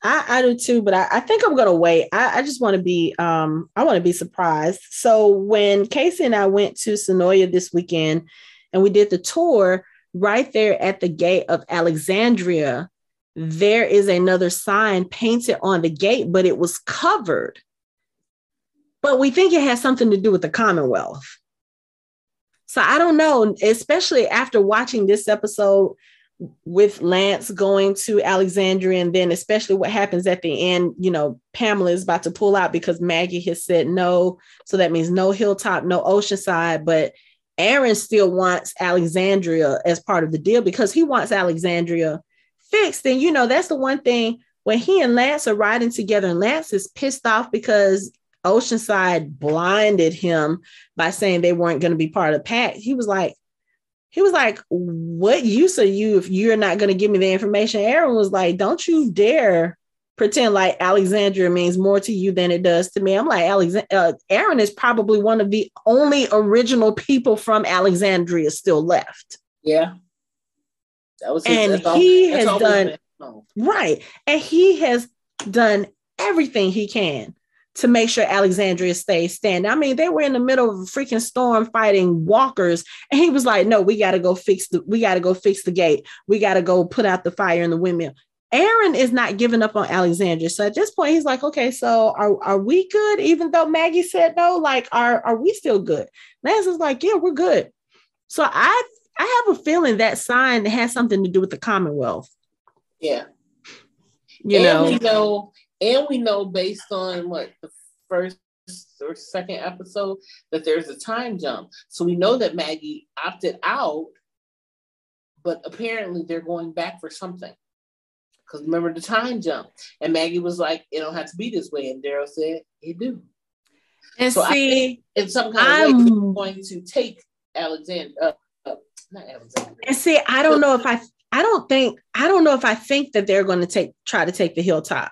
I, I do too, but I, I think I'm gonna wait. I, I just want to be um I want to be surprised. So when Casey and I went to Senoia this weekend and we did the tour right there at the gate of Alexandria, there is another sign painted on the gate, but it was covered. But we think it has something to do with the Commonwealth. So I don't know, especially after watching this episode with Lance going to Alexandria, and then especially what happens at the end, you know, Pamela is about to pull out because Maggie has said no. So that means no hilltop, no oceanside. But Aaron still wants Alexandria as part of the deal because he wants Alexandria fixed. And you know, that's the one thing when he and Lance are riding together, and Lance is pissed off because Oceanside blinded him by saying they weren't going to be part of the pact. He was like, he was like, What use are you if you're not going to give me the information? Aaron was like, Don't you dare pretend like Alexandria means more to you than it does to me. I'm like, Alexander, uh, Aaron is probably one of the only original people from Alexandria still left. Yeah. That was his, and he all, has done right. And he has done everything he can to make sure Alexandria stays standing. I mean, they were in the middle of a freaking storm fighting walkers, and he was like, "No, we got to go fix the we got to go fix the gate. We got to go put out the fire in the windmill." Aaron is not giving up on Alexandria. So at this point, he's like, okay, so are, are we good? Even though Maggie said no, like, are, are we still good? Lance is like, yeah, we're good. So I I have a feeling that sign has something to do with the Commonwealth. Yeah. You and know, we know, and we know based on what the first or second episode that there's a time jump. So we know that Maggie opted out, but apparently they're going back for something. Because remember the time jump. And Maggie was like, it don't have to be this way. And Daryl said, it do. And so see, in some kind of I'm, way, going to take Alexander, uh, uh, not Alexander. And see, I don't know if I, I don't think, I don't know if I think that they're going to take, try to take the hilltop.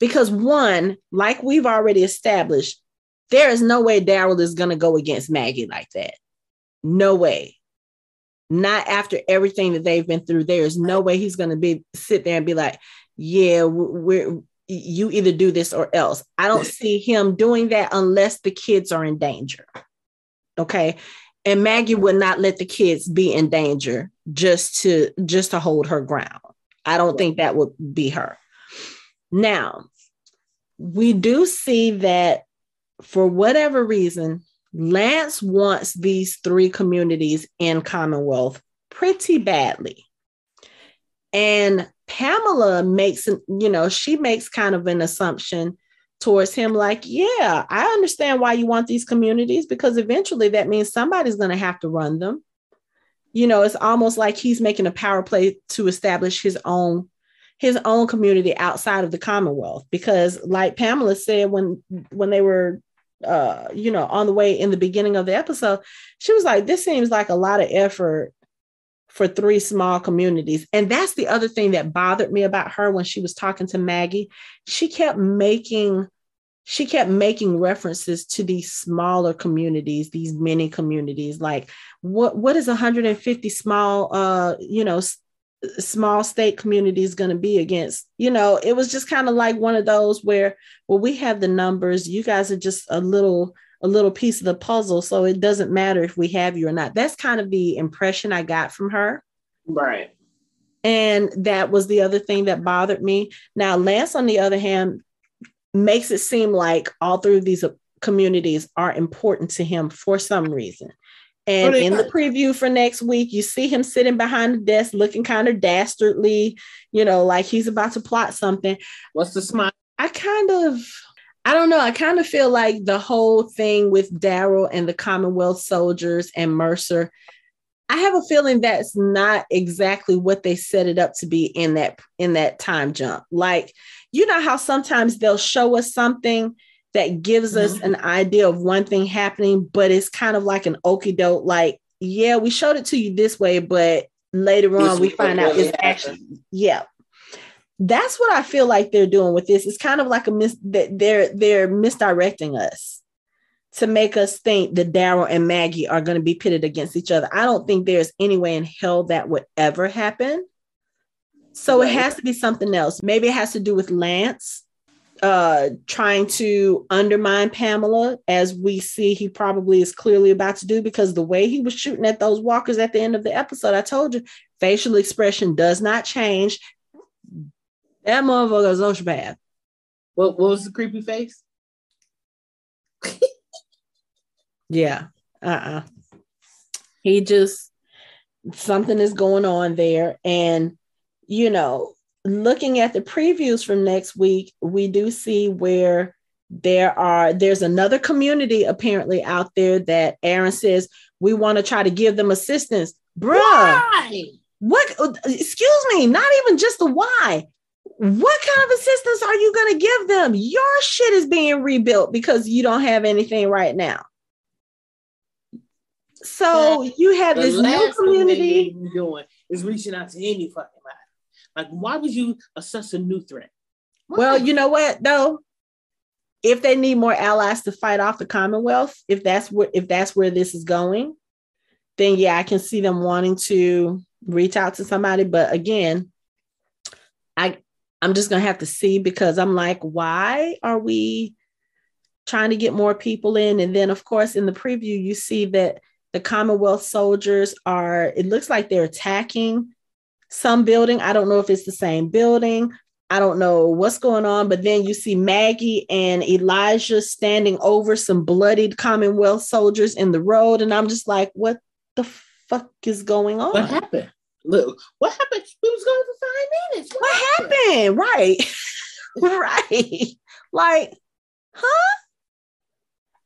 Because one, like we've already established, there is no way Daryl is going to go against Maggie like that. No way not after everything that they've been through. There's no way he's going to be sit there and be like, "Yeah, we're you either do this or else." I don't see him doing that unless the kids are in danger. Okay, and Maggie would not let the kids be in danger just to just to hold her ground. I don't think that would be her. Now, we do see that for whatever reason, Lance wants these three communities in Commonwealth pretty badly. And Pamela makes, you know, she makes kind of an assumption towards him like, yeah, I understand why you want these communities because eventually that means somebody's going to have to run them. You know, it's almost like he's making a power play to establish his own his own community outside of the Commonwealth because like Pamela said when when they were uh, you know, on the way in the beginning of the episode, she was like, This seems like a lot of effort for three small communities. And that's the other thing that bothered me about her when she was talking to Maggie. She kept making she kept making references to these smaller communities these mini communities like what what is 150 small uh you know small state community is going to be against. You know it was just kind of like one of those where well we have the numbers you guys are just a little a little piece of the puzzle so it doesn't matter if we have you or not. That's kind of the impression i got from her. Right. And that was the other thing that bothered me. Now lance on the other hand makes it seem like all three of these communities are important to him for some reason And in the preview for next week, you see him sitting behind the desk looking kind of dastardly, you know, like he's about to plot something. What's the smile? I kind of, I don't know. I kind of feel like the whole thing with Daryl and the Commonwealth soldiers and Mercer, I have a feeling that's not exactly what they set it up to be in that in that time jump. Like, you know how sometimes they'll show us something that gives us mm-hmm. an idea of one thing happening, but it's kind of like an okie doke, like, yeah, we showed it to you this way, but later on we find out it's actually, yeah. That's what I feel like they're doing with this. It's kind of like a mis that they're they're misdirecting us to make us think that Daryl and Maggie are going to be pitted against each other. I don't think there's any way in hell that would ever happen. So right. it has to be something else. Maybe it has to do with Lance uh, trying to undermine Pamela, as we see he probably is clearly about to do, because the way he was shooting at those walkers at the end of the episode, I told you, facial expression does not change. That motherfucker is Ocean What, what was the creepy face? yeah. Uh-uh. He just something is going on there. And you know, looking at the previews from next week, we do see where there are there's another community apparently out there that Aaron says we want to try to give them assistance. Bruh, why? what uh, excuse me, not even just the why. What kind of assistance are you going to give them? Your shit is being rebuilt because you don't have anything right now. So you have this new community doing is reaching out to any fucking like, why would you assess a new threat? Why? Well, you know what though? If they need more allies to fight off the Commonwealth, if that's where if that's where this is going, then yeah, I can see them wanting to reach out to somebody. But again, I I'm just gonna have to see because I'm like, why are we trying to get more people in? And then of course in the preview, you see that the Commonwealth soldiers are, it looks like they're attacking some building. I don't know if it's the same building. I don't know what's going on, but then you see Maggie and Elijah standing over some bloodied Commonwealth soldiers in the road. And I'm just like, what the fuck is going on? What happened? Look, what happened? We was going for five minutes. What, what happened? happened? Right. right. Like, huh?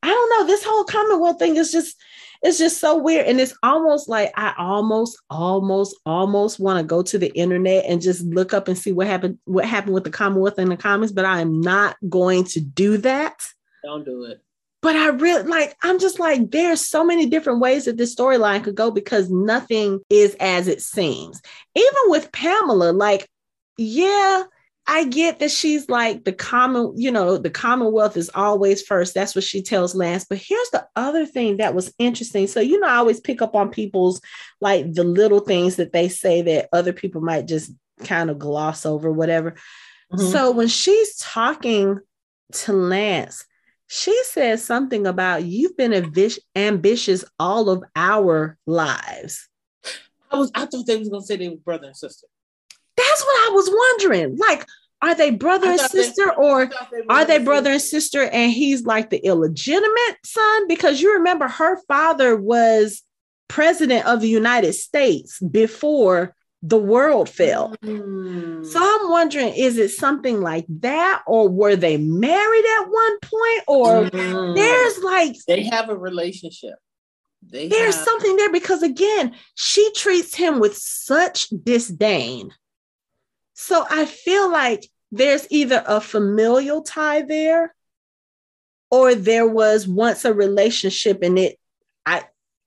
I don't know. This whole Commonwealth thing is just it's just so weird. And it's almost like I almost, almost, almost want to go to the internet and just look up and see what happened, what happened with the Commonwealth in the comments, but I am not going to do that. Don't do it. But I really like, I'm just like, there's so many different ways that this storyline could go because nothing is as it seems. Even with Pamela, like, yeah, I get that she's like the common, you know, the Commonwealth is always first. That's what she tells Lance. But here's the other thing that was interesting. So, you know, I always pick up on people's like the little things that they say that other people might just kind of gloss over, whatever. Mm-hmm. So when she's talking to Lance, she says something about you've been ambi- ambitious all of our lives. I was I thought they was gonna say they were brother and sister. That's what I was wondering. Like, are they brother and sister, they, or they are they brother and sister? And he's like the illegitimate son because you remember her father was president of the United States before the world fell. Mm. So I'm wondering, is it something like that, or were they married at one point, or mm. there's like they have a relationship. They there's have... something there because again, she treats him with such disdain. So I feel like there's either a familial tie there or there was once a relationship and it I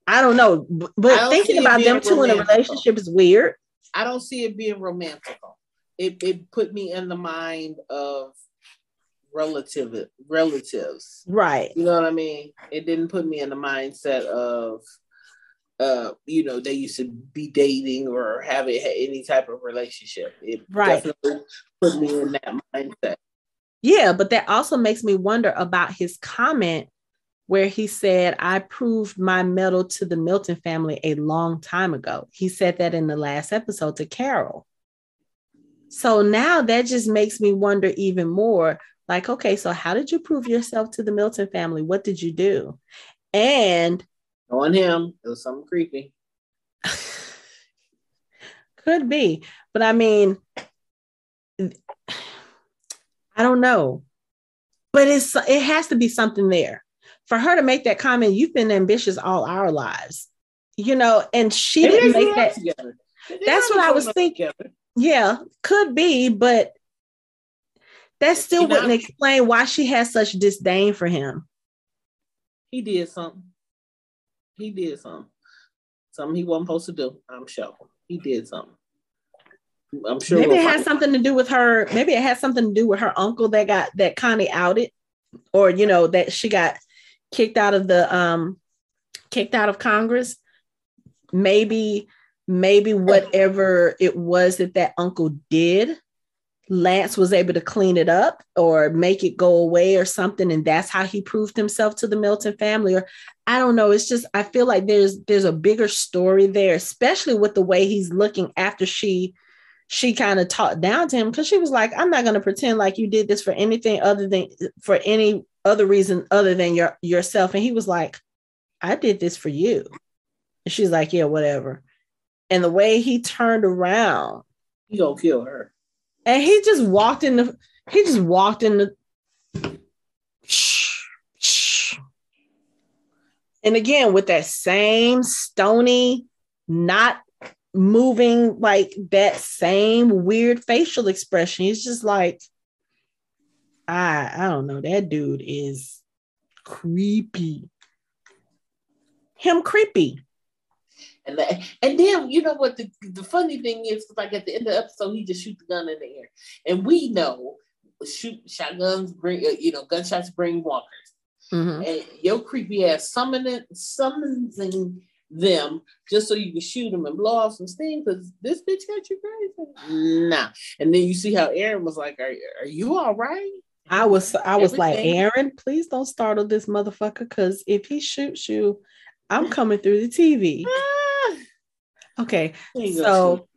I don't know, but thinking about them two in a relationship is weird. I don't see it being romantical. It it put me in the mind of relative relatives. Right. You know what I mean? It didn't put me in the mindset of uh, you know, they used to be dating or having any type of relationship. It right. definitely put me in that mindset. Yeah, but that also makes me wonder about his comment where he said, I proved my mettle to the Milton family a long time ago. He said that in the last episode to Carol. So now that just makes me wonder even more like, okay, so how did you prove yourself to the Milton family? What did you do? And On him, it was something creepy. Could be, but I mean, I don't know. But it's it has to be something there for her to make that comment. You've been ambitious all our lives, you know, and she Maybe didn't make that. together. That's what I was thinking. together. Yeah, could be, but that still You wouldn't explain why she has such disdain for him. He did something. He did something. Something he wasn't supposed to do. I'm sure he did something. I'm sure. maybe we'll it has something to do with her. Maybe it has something to do with her uncle that got that Connie outed, or you know that she got kicked out of the um kicked out of Congress. Maybe maybe whatever it was that that uncle did, Lance was able to clean it up or make it go away or something, and that's how he proved himself to the Milton family. Or I don't know. It's just I feel like there's there's a bigger story there, especially with the way he's looking after she she kind of talked down to him because she was like, I'm not going to pretend like you did this for anything other than for any other reason other than your yourself. And he was like, I did this for you. And she's like, Yeah, whatever. And the way he turned around He gonna kill her. and he just walked in the he just walked in the and again with that same stony not moving like that same weird facial expression he's just like i i don't know. That dude is creepy. Him creepy. And and then you know what? The, the funny thing is, like at the end of the episode, he just shoot the gun in the air, and we know shoot shotguns bring uh, you know gunshots bring walkers, Mhm. and your creepy ass summoning summoning them just so you can shoot them and blow off some steam because this bitch got you crazy. Nah, and then you see how Aaron was like, "Are are you all right?" I was I was like, Aaron, please don't startle this motherfucker because if he shoots you, I'm coming through the TV. Ah, Okay, he ain't gonna so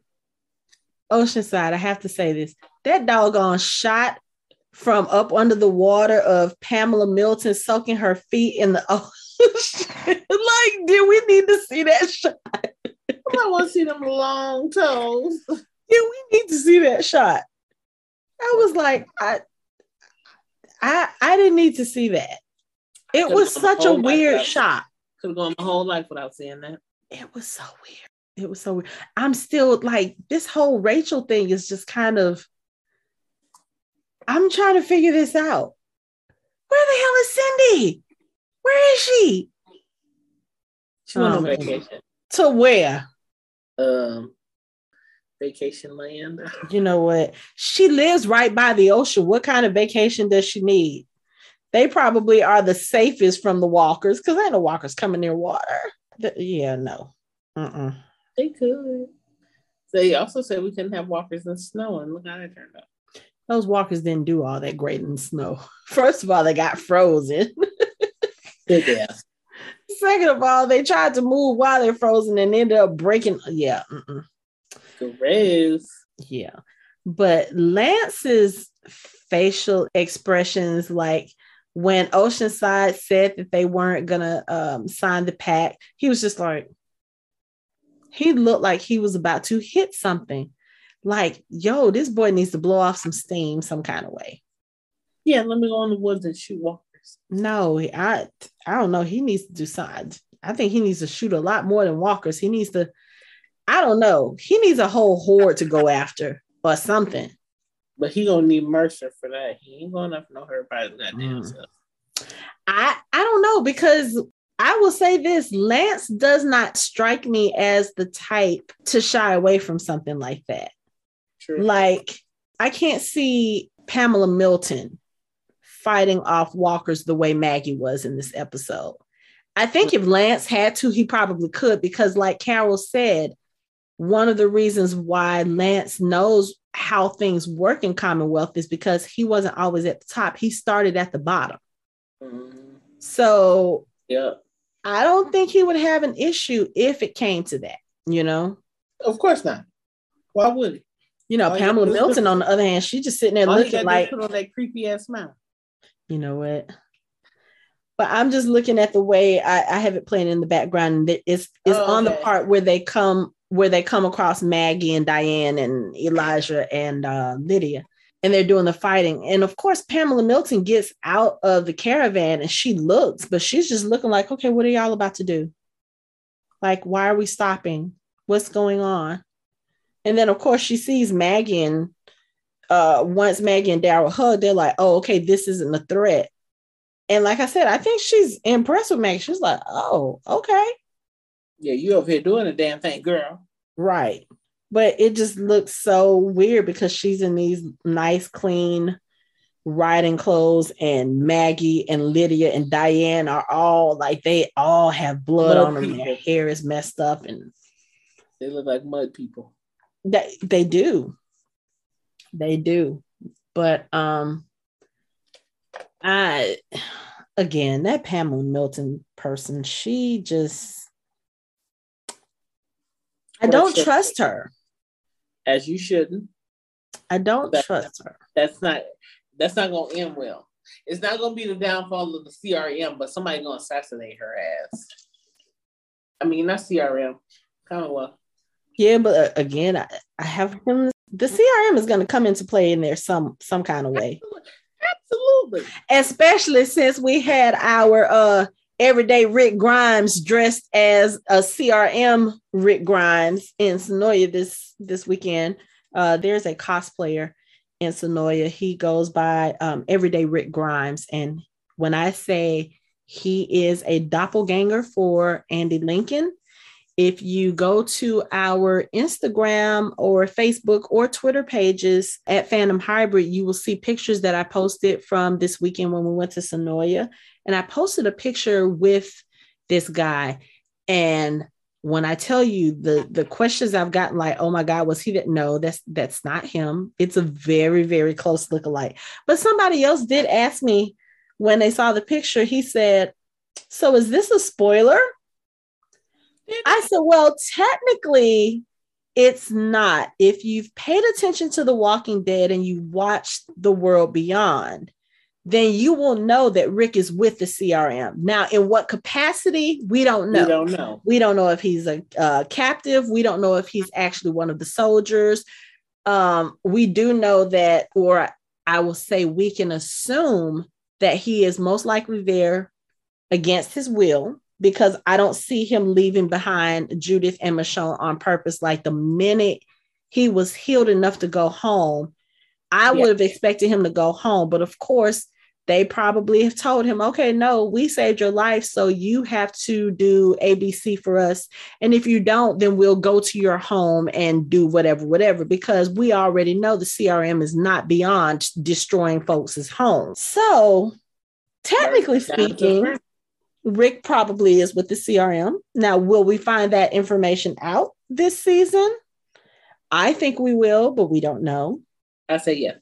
Oceanside, I have to say this. That doggone shot from up under the water of Pamela Milton soaking her feet in the ocean. like, did we need to see that shot? I want to see them long toes. Yeah, we need to see that shot. I was like, I I I didn't need to see that. It was such a weird shot. Could have gone my whole life without seeing that. it was so weird. It was so weird. I'm still like this whole Rachel thing is just kind of. I'm trying to figure this out. Where the hell is Cyndie? Where is she? She went on Um, vacation. To where? Um, vacation land. You know what? She lives right by the ocean. What kind of vacation does she need? They probably are the safest from the walkers because ain't no walkers coming near water. Yeah, no. Mm-mm. They could. They also said we couldn't have walkers in snow, and look how that turned out. Those walkers didn't do all that great in the snow. First of all, they got frozen. Ass. Second of all, they tried to move while they're frozen and ended up breaking. Yeah, mm-mm. Yeah. But Lance's facial expressions, like when Oceanside said that they weren't gonna um, sign the pact, he was just like, he looked like he was about to hit something. Like, yo, this boy needs to blow off some steam some kind of way. Yeah, let me go in the woods and shoot walkers. No, I I don't know. He needs to do something. I think he needs to shoot a lot more than walkers. He needs to, I don't know. He needs a whole horde to go after or something. But he gonna need Mercer for that. He ain't going up no everybody's goddamn Mm. self. I I don't know because I will say this: Lance does not strike me as the type to shy away from something like that. True. Like I can't see Pamela Milton fighting off walkers the way Maggie was in this episode. I think if Lance had to, he probably could because, like Carol said, one of the reasons why Lance knows how things work in Commonwealth is because he wasn't always at the top. He started at the bottom. Mhm. So Yeah. I don't think he would have an issue if it came to that, you know. Of course not. Why would he? You know, Pamela. Milton, on the other hand, she just sitting there looking like, put on that creepy ass smile. you know what? but I'm just looking at the way I, I have it playing in the background. It's it's oh, on the part where they come where they come across Maggie and Diane and Elijah and uh, Lydia, and they're doing the fighting. And of course, Pamela Milton gets out of the caravan and she looks, but she's just looking like, okay, what are y'all about to do? Like, why are we stopping? What's going on? And then, of course, she sees Maggie and uh, once Maggie and Daryl hug, they're like, oh, okay, this isn't a threat. And like I said, I think she's impressed with Maggie. She's like, oh, okay. Yeah, you over here doing a damn thing, girl. Right. But it just looks so weird because she's in these nice, clean riding clothes, and Maggie and Lydia and Diane are all like they all have blood on them. Their hair is messed up and they look like mud people. They they do. They do. But um I again that Pamela Milton person, she just I don't trust her. As you shouldn't. I don't trust her. That's not that's not gonna end well. It's not gonna be the downfall of the CRM, but somebody gonna assassinate her ass. I mean, not CRM, Commonwealth. Yeah, but uh, again, I, I have him. The CRM is going to come into play in there some some kind of way. Absolutely. Especially since we had our uh everyday Rick Grimes dressed as a CRM Rick Grimes in Senoia this this weekend. Uh, there's a cosplayer in Senoia. He goes by um, Everyday Rick Grimes, and when I say he is a doppelganger for Andy Lincoln, if you go to our Instagram or Facebook or Twitter pages at Fandom Hybrid, you will see pictures that I posted from this weekend when we went to Senoia. And I posted a picture with this guy. And when I tell you the the questions I've gotten, like, oh my God, was he that? No, that's that's not him. It's a very, very close look alike. But somebody else did ask me when they saw the picture, he said, So is this a spoiler? I said, well, technically, it's not. If you've paid attention to The Walking Dead and you watched The World Beyond, then you will know that Rick is with the CRM. Now, in what capacity, we don't know. We don't know. We don't know if he's a uh, captive. We don't know if he's actually one of the soldiers. Um, we do know that, or I will say, we can assume that he is most likely there against his will because I don't see him leaving behind Judith and Michonne on purpose. Like the minute he was healed enough to go home, I would have expected him to go home. But of course, they probably have told him, okay, no, we saved your life. So you have to do ABC for us. And if you don't, then we'll go to your home and do whatever, whatever, because we already know the CRM is not beyond destroying folks' homes. So technically speaking, Rick probably is with the CRM. Now, will we find that information out this season? I think we will, but we don't know. I say yes.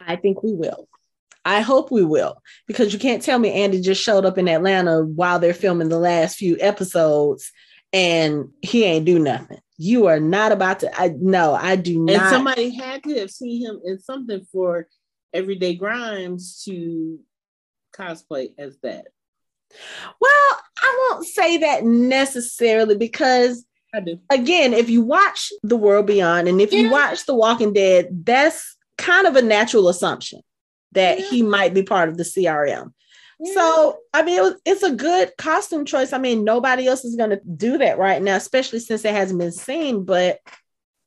I think we will. I hope we will, because you can't tell me Andy just showed up in Atlanta while they're filming the last few episodes and he ain't do nothing. You are not about to. I no, I do not. And somebody had to have seen him in something for Everyday Grimes to cosplay as that. Well, I won't say that necessarily because I do. Again, if you watch The World Beyond and if yeah. you watch The Walking Dead, that's kind of a natural assumption that yeah. he might be part of the CRM. Yeah. So, I mean, it was, it's a good costume choice. I mean, nobody else is going to do that right now, especially since it hasn't been seen, but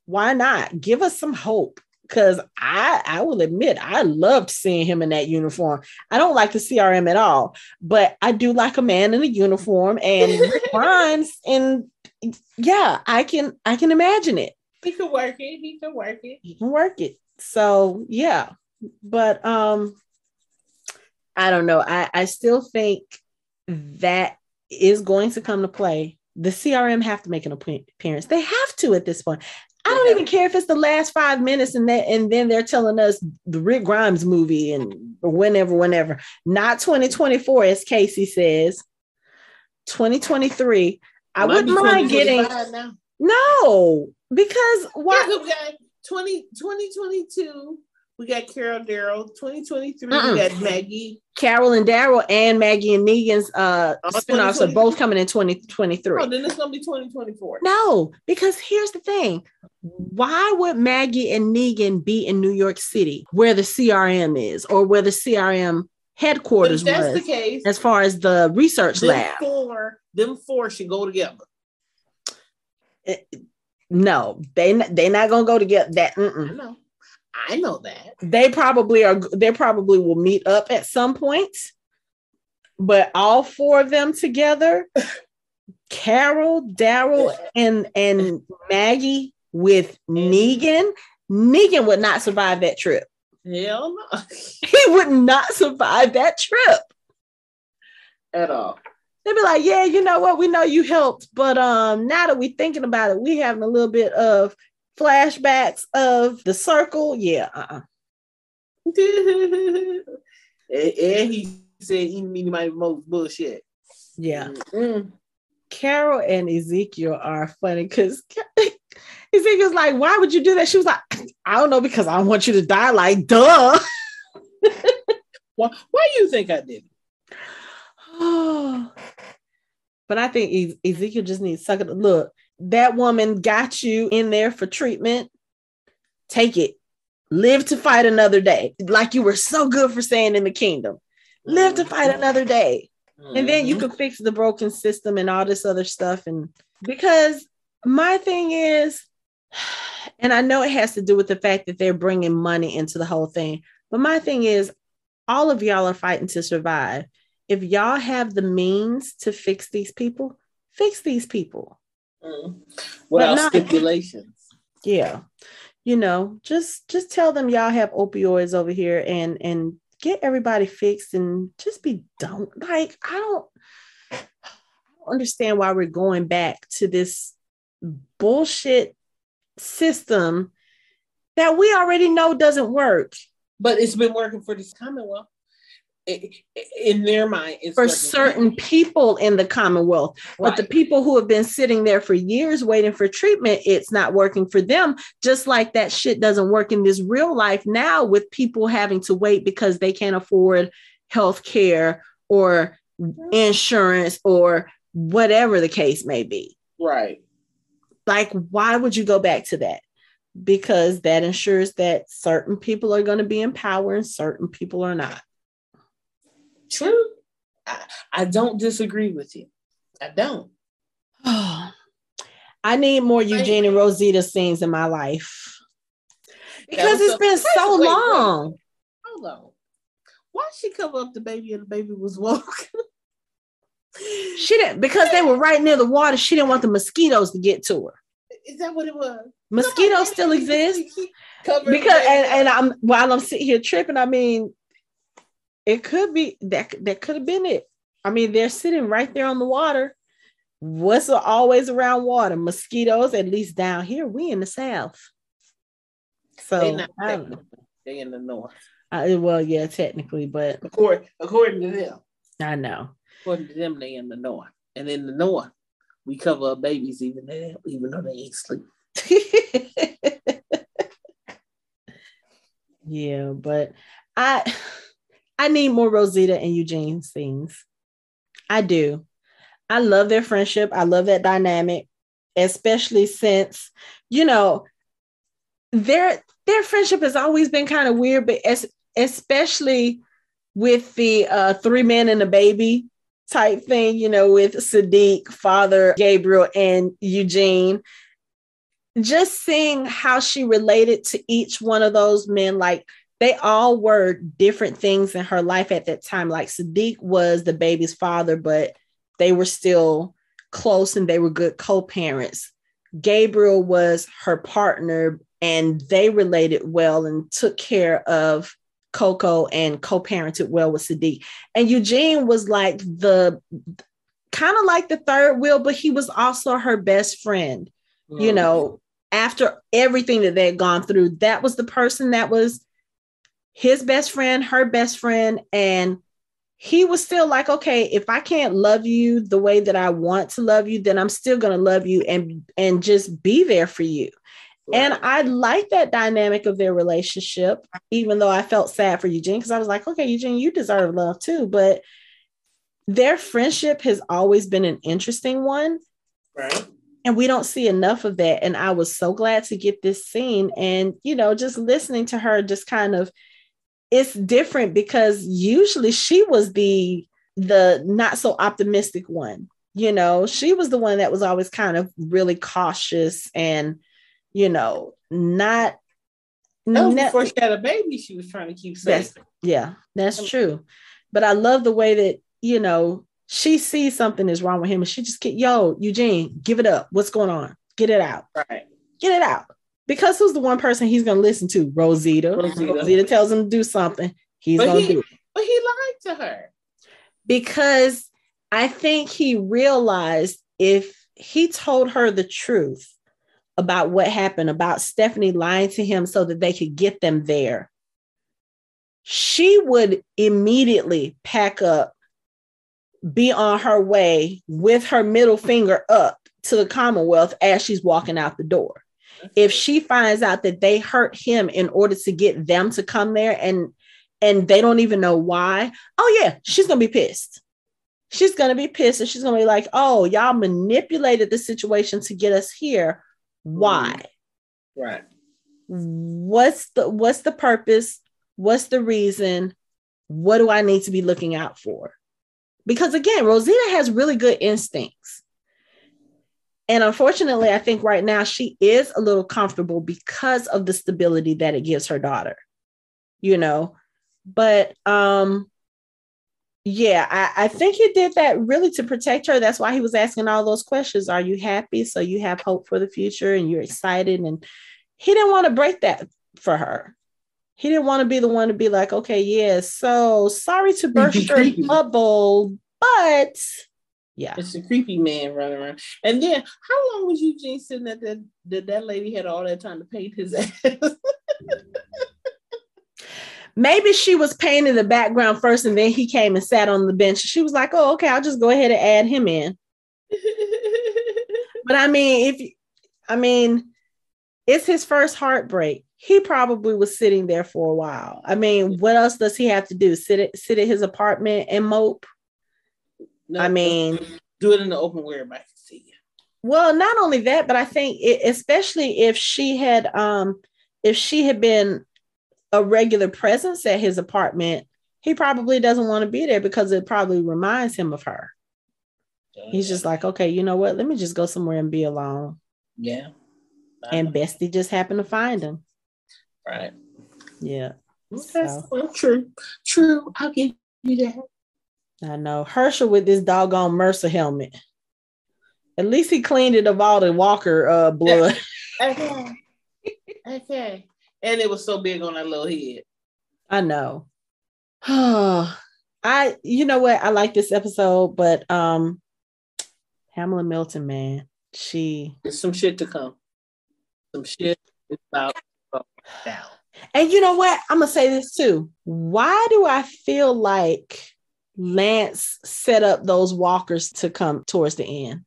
why not? Give us some hope because I I will admit I loved seeing him in that uniform. I don't like the CRM at all, but I do like a man in a uniform and Grimes and yeah, I can I can imagine it. He can work it. He can work it. He can work it. So yeah, but um, I don't know. I I still think that is going to come to play. The CRM have to make an appearance. They have to at this point. I don't even care if it's the last five minutes and that and then they're telling us the Rick Grimes movie and whenever, whenever. Not 2024, as Casey says. 2023. I wouldn't mind getting no, because why yeah, 20, 2022 We got Carol Daryl. 2023, Mm-mm. we got Maggie. Carol and Daryl and Maggie and Negan's uh oh, spinoffs are both coming in 2023. Oh, then it's gonna be 2024. No, because here's the thing. Why would Maggie and Negan be in New York City where the CRM is or where the CRM headquarters but if that's was, the case, as far as the research them lab? Four, them four should go together. It, no, they they're not gonna go together. That mm-mm. I know. That. They probably are they probably will meet up at some point. But all four of them together, Carol, Daryl, and and Maggie with Negan, Negan would not survive that trip. Hell no. he would not survive that trip. At all. They'd be like, yeah, you know what? We know you helped, but um, now that we're thinking about it, we having a little bit of flashbacks of the circle. Yeah, uh-uh. and, he said he mean my most bullshit. Yeah. Mm-hmm. Carol and Ezekiel are funny because Ezekiel's like, why would you do that? She was like, I don't know, because I don't want you to die. Like, duh. why, why do you think I did? but I think Ezekiel just needs to suck it. Look, that woman got you in there for treatment. Take it. Live to fight another day. Like you were so good for saying in the kingdom. Live to fight mm-hmm. another day. And then you mm-hmm. can fix the broken system and all this other stuff. And because my thing is, and I know it has to do with the fact that they're bringing money into the whole thing, but my thing is, all of y'all are fighting to survive. If y'all have the means to fix these people, fix these people. Mm. Without not, stipulations. Yeah. You know, just just tell them y'all have opioids over here and and get everybody fixed and just be done. Like, I don't, I don't understand why we're going back to this bullshit system that we already know doesn't work. But it's been working for this Commonwealth in their mind for certain people in the commonwealth. Right. but the people who have been sitting there for years waiting for treatment it's not working for them just like that shit doesn't work in this real life now with people having to wait because they can't afford health care or insurance or whatever the case may be. Right. Like why would you go back to that? Because that ensures that certain people are going to be in power and certain people are not True. I, I don't disagree with you. I don't. I need more Eugene and Rosita scenes in my life because it's been so wait, long. Wait. Hold on. Why she cover up the baby and the baby was woke? she didn't because they were right near the water. She didn't want the mosquitoes to get to her. Is that what it was? Mosquitoes still exist because and, and I'm while I'm sitting here tripping. I mean, it could be that that could have been it. I mean, they're sitting right there on the water. What's always around water? Mosquitoes, at least down here. We in the south. So they they in the north. Uh, well, yeah, technically, but according according to them, I know. According to them, they in the north, and in the north, we cover our babies even though even though they ain't sleep. yeah, but I I need more Rosita and Eugene scenes. I do. I love their friendship. I love that dynamic, especially since, you know, their their friendship has always been kind of weird, but as, especially with the uh, three men and a baby type thing, you know, with Siddiq, Father Gabriel, and Eugene. Just seeing how she related to each one of those men, like they all were different things in her life at that time. Like Siddiq was the baby's father, but they were still close and they were good co-parents. Gabriel was her partner and they related well and took care of Coco and co-parented well with Siddiq. And Eugene was like the kind of like the third wheel, but he was also her best friend. Mm-hmm. You know, after everything that they had gone through, that was the person that was his best friend, her best friend, and he was still like, okay, if I can't love you the way that I want to love you, then I'm still gonna love you and and just be there for you. And I like that dynamic of their relationship, even though I felt sad for Eugene because I was like, okay, Eugene, you deserve love too. But their friendship has always been an interesting one. Right. And we don't see enough of that. And I was so glad to get this scene. And, you know, just listening to her just kind of it's different because usually she was the the not so optimistic one you know? She was the one that was always kind of really cautious and you know not that was before she had a baby she was trying to keep safe. That's, yeah that's um, true. But i love the way that you know she sees something is wrong with him and she just get yo eugene give it up. What's going on? Get it out. Right. Get it out because who's the one person he's going to listen to? Rosita. rosita. Rosita tells him to do something. He's going to do it. but he lied to her. Because I think he realized if he told her the truth about what happened, about Stephanie lying to him so that they could get them there, she would immediately pack up, be on her way with her middle finger up to the Commonwealth as she's walking out the door. If she finds out that they hurt him in order to get them to come there and and they don't even know why, oh yeah, she's gonna be pissed she's going to be pissed and she's going to be like, oh, y'all manipulated the situation to get us here. Why? Mm-hmm. Right. What's the what's the purpose? What's the reason? What do I need to be looking out for? Because again, Rosita has really good instincts. And unfortunately, I think right now she is a little comfortable because of the stability that it gives her daughter. You know, but um yeah, I, I, think he did that really to protect her. That's why he was asking all those questions. Are you happy? So you have hope for the future and you're excited. And he didn't want to break that for her. He didn't want to be the one to be like, okay, yeah, so sorry to burst your bubble, but yeah. It's a creepy man running around. And then how long was Eugene sitting at that that, that lady had all that time to paint his ass? maybe she was painting the background first and then he came and sat on the bench. She was like, oh, okay, I'll just go ahead and add him in. but I mean, if I mean, it's his first heartbreak. He probably was sitting there for a while. I mean, what else does he have to do? Sit at sit at his apartment and mope? No, I mean, do it in the open where everybody can see you. Well, not only that, but I think it, especially if she had um if she had been a regular presence at his apartment, he probably doesn't want to be there because it probably reminds him of her. Yeah. He's just like, okay, you know what? Let me just go somewhere and be alone. Yeah. And Bestie just happened to find him. Right. Yeah. Okay. So. Well, true. True. I'll give you that. I know. Hershel with this doggone Mercer helmet. At least he cleaned it of all the Walker uh, blood. okay. okay and it was so big on that little head. I know. I you know what I like this episode, but um Pamela Milton, man, she There's some shit to come. Some shit is about down. And you know what? I'm gonna say this too. Why do I feel like Lance set up those walkers to come towards the end?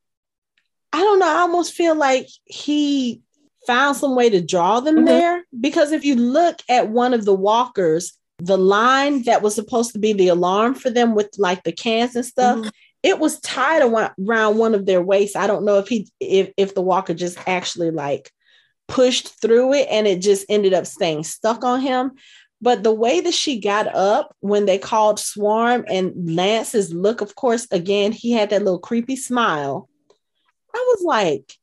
I don't know. I almost feel like he found some way to draw them mm-hmm. there. Because if you look at one of the walkers, the line that was supposed to be the alarm for them with like the cans and stuff, mm-hmm. it was tied around one of their waists. I don't know if he if if the walker just actually like pushed through it and it just ended up staying stuck on him. But the way that she got up when they called Swarm and Lance's look, of course, again, he had that little creepy smile. I was like,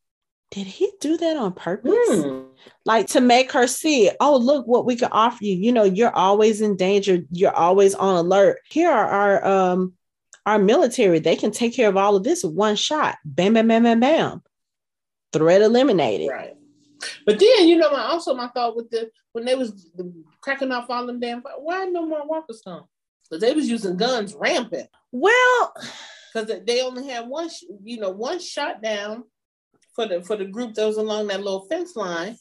did he do that on purpose? Mm. Like to make her see, oh, look what we can offer you. You know, you're always in danger. You're always on alert. Here are our um our military. They can take care of all of this with one shot. Bam, bam, bam, bam, bam. Threat eliminated. Right. But then, you know, my also my thought with the when they was cracking off all them damn why no more walkers come? Because they was using guns rampant. Well, because they only had one, you know, one shot down for the for the group that was along that little fence line.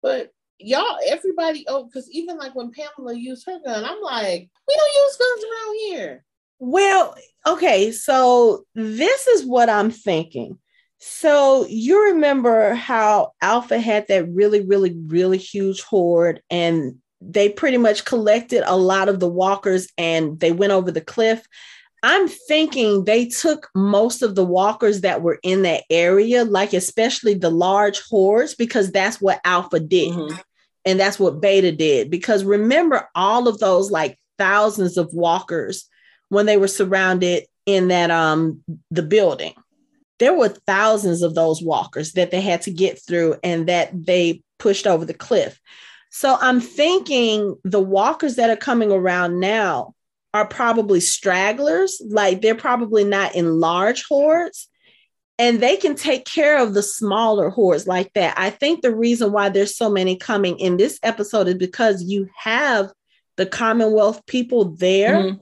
But y'all, everybody, oh, because even like when Pamela used her gun, I'm like, we don't use guns around here. Well, okay, so this is what I'm thinking. So you remember how Alpha had that really, really, really huge horde, and they pretty much collected a lot of the walkers and they went over the cliff. I'm thinking they took most of the walkers that were in that area, like especially the large hordes, because that's what Alpha did. Mm-hmm. And that's what Beta did. Because remember, all of those like thousands of walkers when they were surrounded in that um the building. There were thousands of those walkers that they had to get through and that they pushed over the cliff. So I'm thinking the walkers that are coming around now are probably stragglers, like they're probably not in large hordes. And they can take care of the smaller hordes like that. I think the reason why there's so many coming in this episode is because you have the Commonwealth people there. Mm-hmm.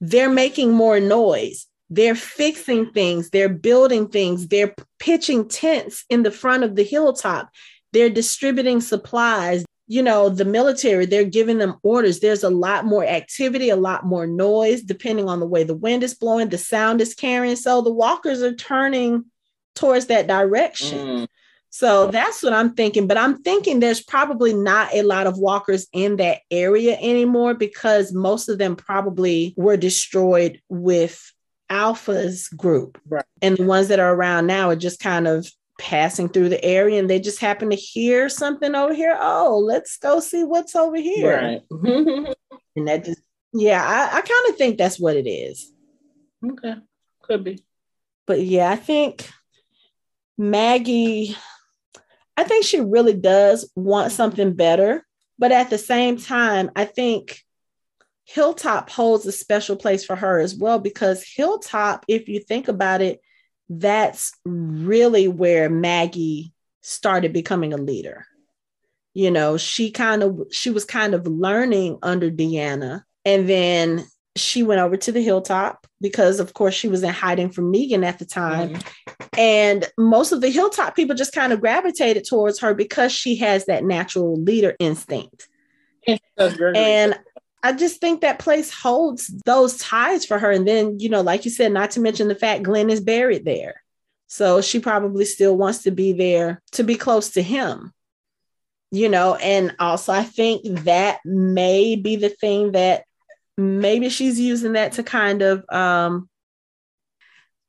They're making more noise. They're fixing things. They're building things. They're pitching tents in the front of the hilltop. They're distributing supplies you know, the military, they're giving them orders. There's a lot more activity, a lot more noise, depending on the way the wind is blowing, the sound is carrying. So the walkers are turning towards that direction. Mm. So that's what I'm thinking. But I'm thinking there's probably not a lot of walkers in that area anymore because most of them probably were destroyed with Alpha's group. Right. And the ones that are around now are just kind of passing through the area and they just happen to hear something over here. Oh, let's go see what's over here. Right. and that just, yeah, I, I kind of think that's what it is. Okay. Could be. But yeah, I think Maggie, I think she really does want something better. But at the same time, I think Hilltop holds a special place for her as well because Hilltop, if you think about it, that's really where Maggie started becoming a leader. You know, she kind of she was kind of learning under Deanna and then she went over to the hilltop because of course she was in hiding from Negan at the time. Mm-hmm. And most of the hilltop people just kind of gravitated towards her because she has that natural leader instinct. And I just think that place holds those ties for her. And then, you know, like you said, not to mention the fact Glenn is buried there. So she probably still wants to be there to be close to him, you know. And also, I think that may be the thing that maybe she's using that to kind of, um,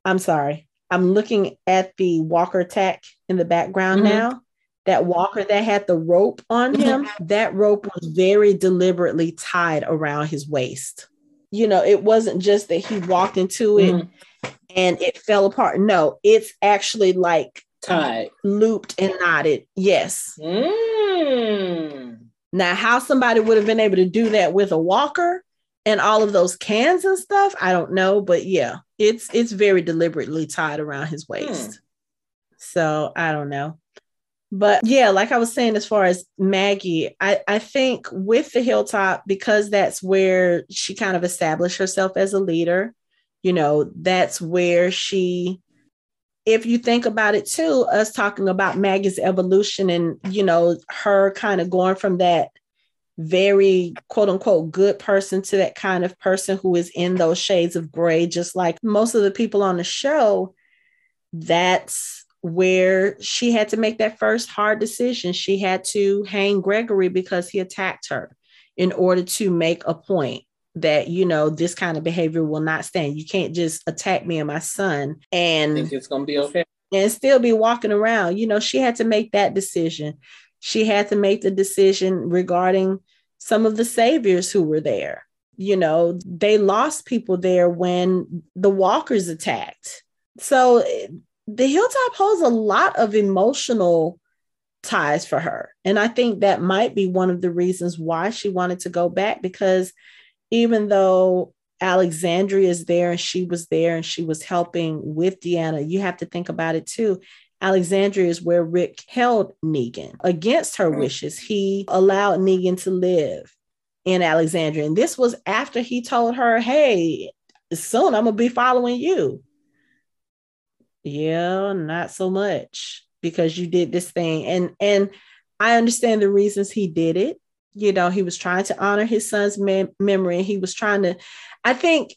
I'm sorry, I'm looking at the Walker tech in the background mm-hmm. now that walker that had the rope on mm-hmm. him, that rope was very deliberately tied around his waist. You know, it wasn't just that he walked into it mm-hmm. and it fell apart. No, it's actually like tied, looped, and knotted. Yes. Mm. Now, how somebody would have been able to do that with a walker and all of those cans and stuff, I don't know, but yeah, it's it's very deliberately tied around his waist. Mm. So I don't know. But yeah, like I was saying, as far as Maggie, I, I think with the hilltop, because that's where she kind of established herself as a leader, you know, that's where she, if you think about it too, us talking about Maggie's evolution and, you know, her kind of going from that very quote unquote good person to that kind of person who is in those shades of gray, just like most of the people on the show, that's where she had to make that first hard decision. She had to hang Gregory because he attacked her in order to make a point that you know this kind of behavior will not stand. You can't just attack me and my son and think it's gonna be okay and still be walking around. You know, she had to make that decision. She had to make the decision regarding some of the saviors who were there. You know, they lost people there when the walkers attacked. So the hilltop holds a lot of emotional ties for her. And I think that might be one of the reasons why she wanted to go back because even though Alexandria is there and she was there and she was helping with Deanna, you have to think about it too. Alexandria is where Rick held Negan against her mm-hmm. wishes. He allowed Negan to live in Alexandria. And this was after he told her, Hey, soon I'm going to be following you yeah not so much because you did this thing and and i understand the reasons he did it you know he was trying to honor his son's mem- memory and he was trying to i think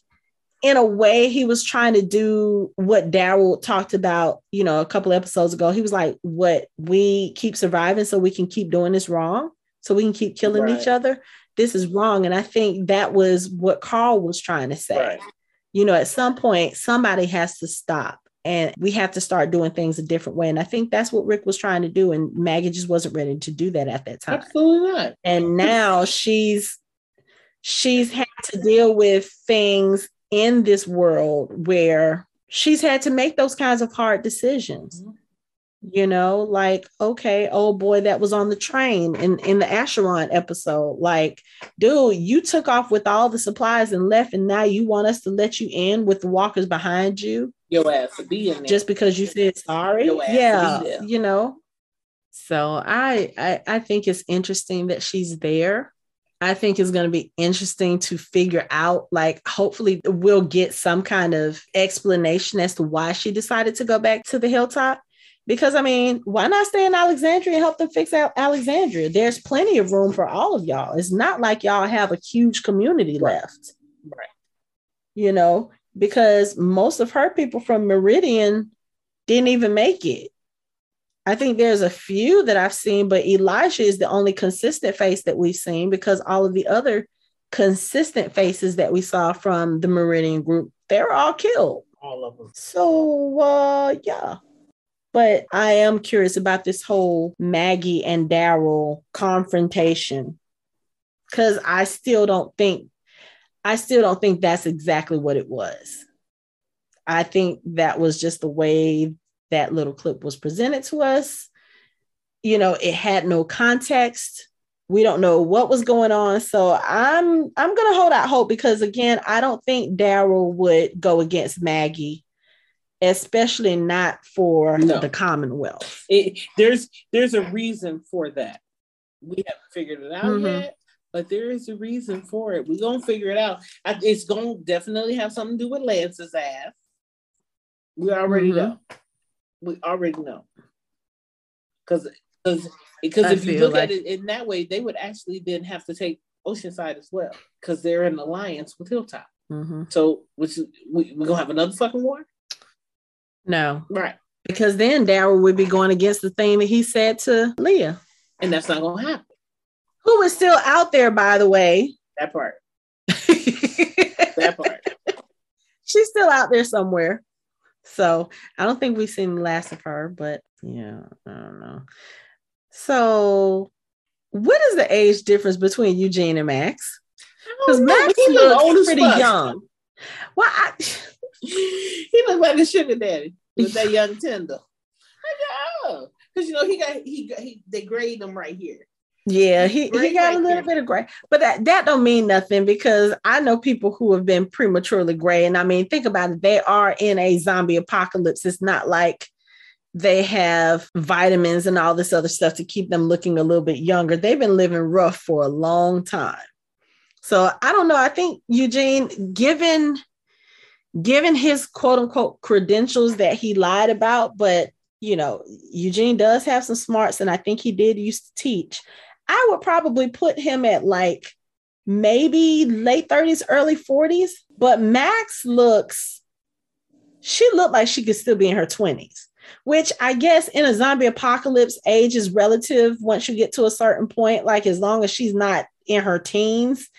in a way, he was trying to do what Daryl talked about, you know, a couple episodes ago. He was like, "What we keep surviving, so we can keep doing this wrong, so we can keep killing right. each other. This is wrong." And I think that was what Carl was trying to say. Right. You know, at some point, somebody has to stop and we have to start doing things a different way. And I think that's what Rick was trying to do. And Maggie just wasn't ready to do that at that time. Absolutely not. And now she's she's had to deal with things in this world where she's had to make those kinds of hard decisions. Mm-hmm. You know, like, okay, oh boy, that was on the train in, in the Acheron episode. Like, dude, you took off with all the supplies and left, and now you want us to let you in with the walkers behind you your ass to be in there. Just because you said sorry. Yeah. You know. So I, I I think it's interesting that she's there. I think it's going to be interesting to figure out, like, hopefully, we'll get some kind of explanation as to why she decided to go back to the hilltop. Because, I mean, why not stay in Alexandria and help them fix out Alexandria? There's plenty of room for all of y'all. It's not like y'all have a huge community right. left. Right. You know, because most of her people from Meridian didn't even make it. I think there's a few that I've seen, but Elijah is the only consistent face that we've seen because all of the other consistent faces that we saw from the Meridian group, they're all killed. All of them. So, uh, yeah. But I am curious about this whole Maggie and Daryl confrontation because I still don't think I still don't think that's exactly what it was. I think that was just the way that little clip was presented to us. You know, it had no context. We don't know what was going on. So I'm I'm gonna hold out hope because again, I don't think Daryl would go against Maggie, especially not for no. the Commonwealth. It, there's there's a reason for that. We haven't figured it out mm-hmm. yet but there is a reason for it. We're gonna figure it out. It's gonna definitely have something to do with Lance's ass. We already mm-hmm. know. We already know. Because because because if you look like... at it in that way, they would actually then have to take Oceanside as well because they're in alliance with Hilltop. Mm-hmm. So, which we we gonna have another fucking war? No, right? Because then Daryl would be going against the thing that he said to Leah, and that's not gonna happen who is still out there, by the way. That part. that part. She's still out there somewhere. So I don't think we've seen the last of her, but yeah, I don't know. So, what is the age difference between Eugene and Max? Because Max looks pretty young. Well, I... he looks like a sugar daddy with that young tender. Because oh, because you know he got he got he they grade him right here. Yeah, he, he got a little bit of gray, but that, that don't mean nothing because I know people who have been prematurely gray. And I mean, think about it. They are in a zombie apocalypse. It's not like they have vitamins and all this other stuff to keep them looking a little bit younger. They've been living rough for a long time. So I don't know. I think Eugene, given given his quote unquote credentials that he lied about, but you know, Eugene does have some smarts, and I think he did used to teach. I would probably put him at like maybe late 30s, early 40s. But Max looks, she looked like she could still be in her 20s, which I guess in a zombie apocalypse, age is relative once you get to a certain point. Like as long as she's not in her teens,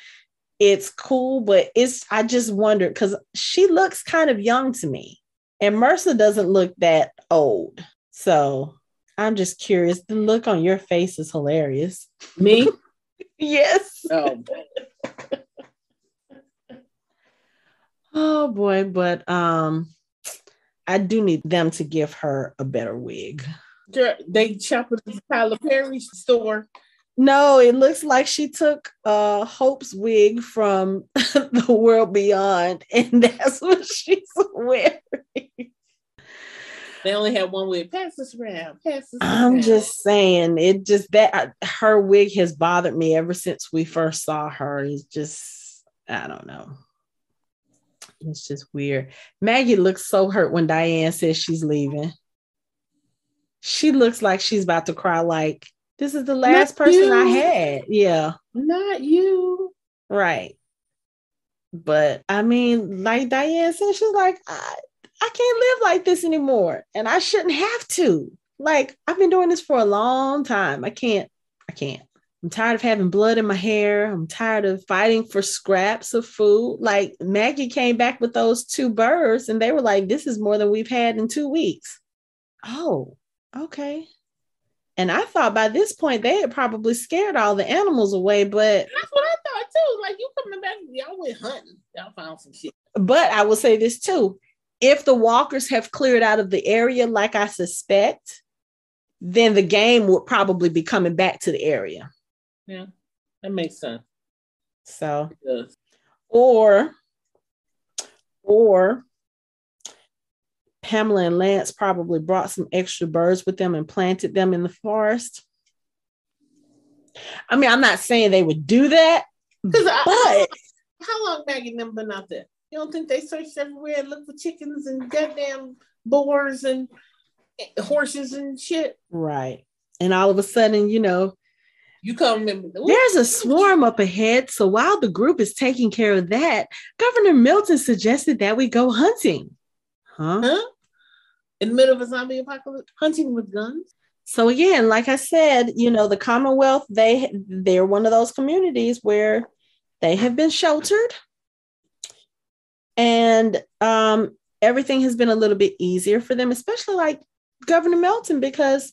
it's cool. But it's, I just wondered because she looks kind of young to me. And Mercer doesn't look that old. So I'm just curious. The look on your face is hilarious. Me? yes. Oh. oh boy, but um I do need them to give her a better wig. They shop at the Tyler Perry store. No, it looks like she took uh Hope's wig from the world beyond, and that's what she's wearing. They only had one wig. Pass this around. Pass this I'm around. just saying, it just that her wig has bothered me ever since we first saw her. It's just, I don't know. It's just weird. Maggie looks so hurt when Diane says she's leaving. She looks like she's about to cry, like, this is the last Not person you. I had. Yeah. Not you. Right. But I mean, like Diane said, she's like, I, I can't live like this anymore. And I shouldn't have to. Like, I've been doing this for a long time. I can't, I can't. I'm tired of having blood in my hair. I'm tired of fighting for scraps of food. Like Maggie came back with those two birds and they were like, this is more than we've had in two weeks. Oh, okay. And I thought by this point they had probably scared all the animals away, but that's what I thought too. Like you coming back, y'all went hunting, y'all found some shit. But I will say this too: if the walkers have cleared out of the area, like I suspect, then the game would probably be coming back to the area. Yeah, that makes sense. So, or, or Pamela and Lance probably brought some extra birds with them and planted them in the forest. I mean, I'm not saying they would do that, but I, how long Maggie them been out there? You don't think they searched everywhere and looked for chickens and goddamn boars and horses and shit? Right. And all of a sudden, you know, you come There's a swarm up ahead. So while the group is taking care of that, Governor Milton suggested that we go hunting. Huh? huh? In the middle of a zombie apocalypse, hunting with guns. So again, like I said, you know, the Commonwealth, they they're one of those communities where they have been sheltered. And um, everything has been a little bit easier for them, especially like Governor Milton, because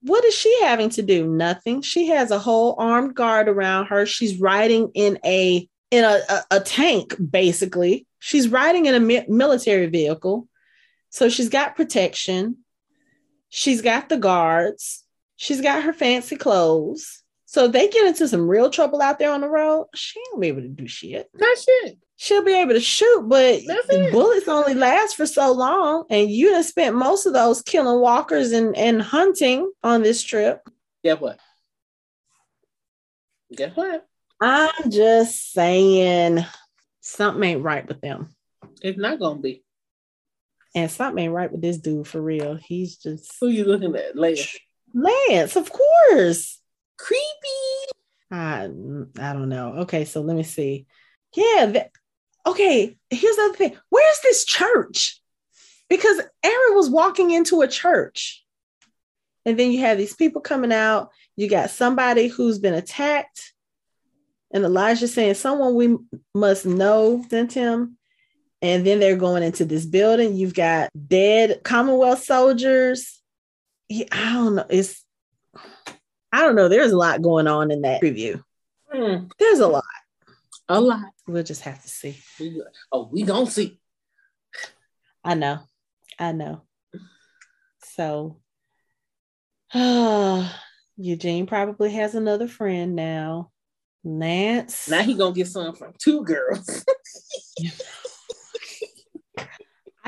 what is she having to do? Nothing. She has a whole armed guard around her. She's riding in a in a, a, a tank, basically. She's riding in a mi- military vehicle. So she's got protection. She's got the guards. She's got her fancy clothes. So if they get into some real trouble out there on the road. She ain't be able to do shit. Not shit. She'll be able to shoot, but bullets only last for so long. And you have spent most of those killing walkers and, and hunting on this trip. Guess what? Guess what? I'm just saying something ain't right with them. It's not gonna be. And something ain't right with this dude for real. He's just who you looking at? Lance. Lance, of course. Creepy. I I don't know. Okay, so let me see. Yeah, that, okay. Here's the other thing. Where's this church? Because Aaron was walking into a church, and then you have these people coming out. You got somebody who's been attacked, and Elijah saying, "Someone we must know sent him." And then they're going into this building. You've got dead Commonwealth soldiers. I don't know. It's I don't know. There's a lot going on in that preview. Mm. There's a lot. A lot. We'll just have to see. We, oh, we don't see. I know. I know. So uh, Eugene probably has another friend now. Lance. Now he gonna get some from two girls.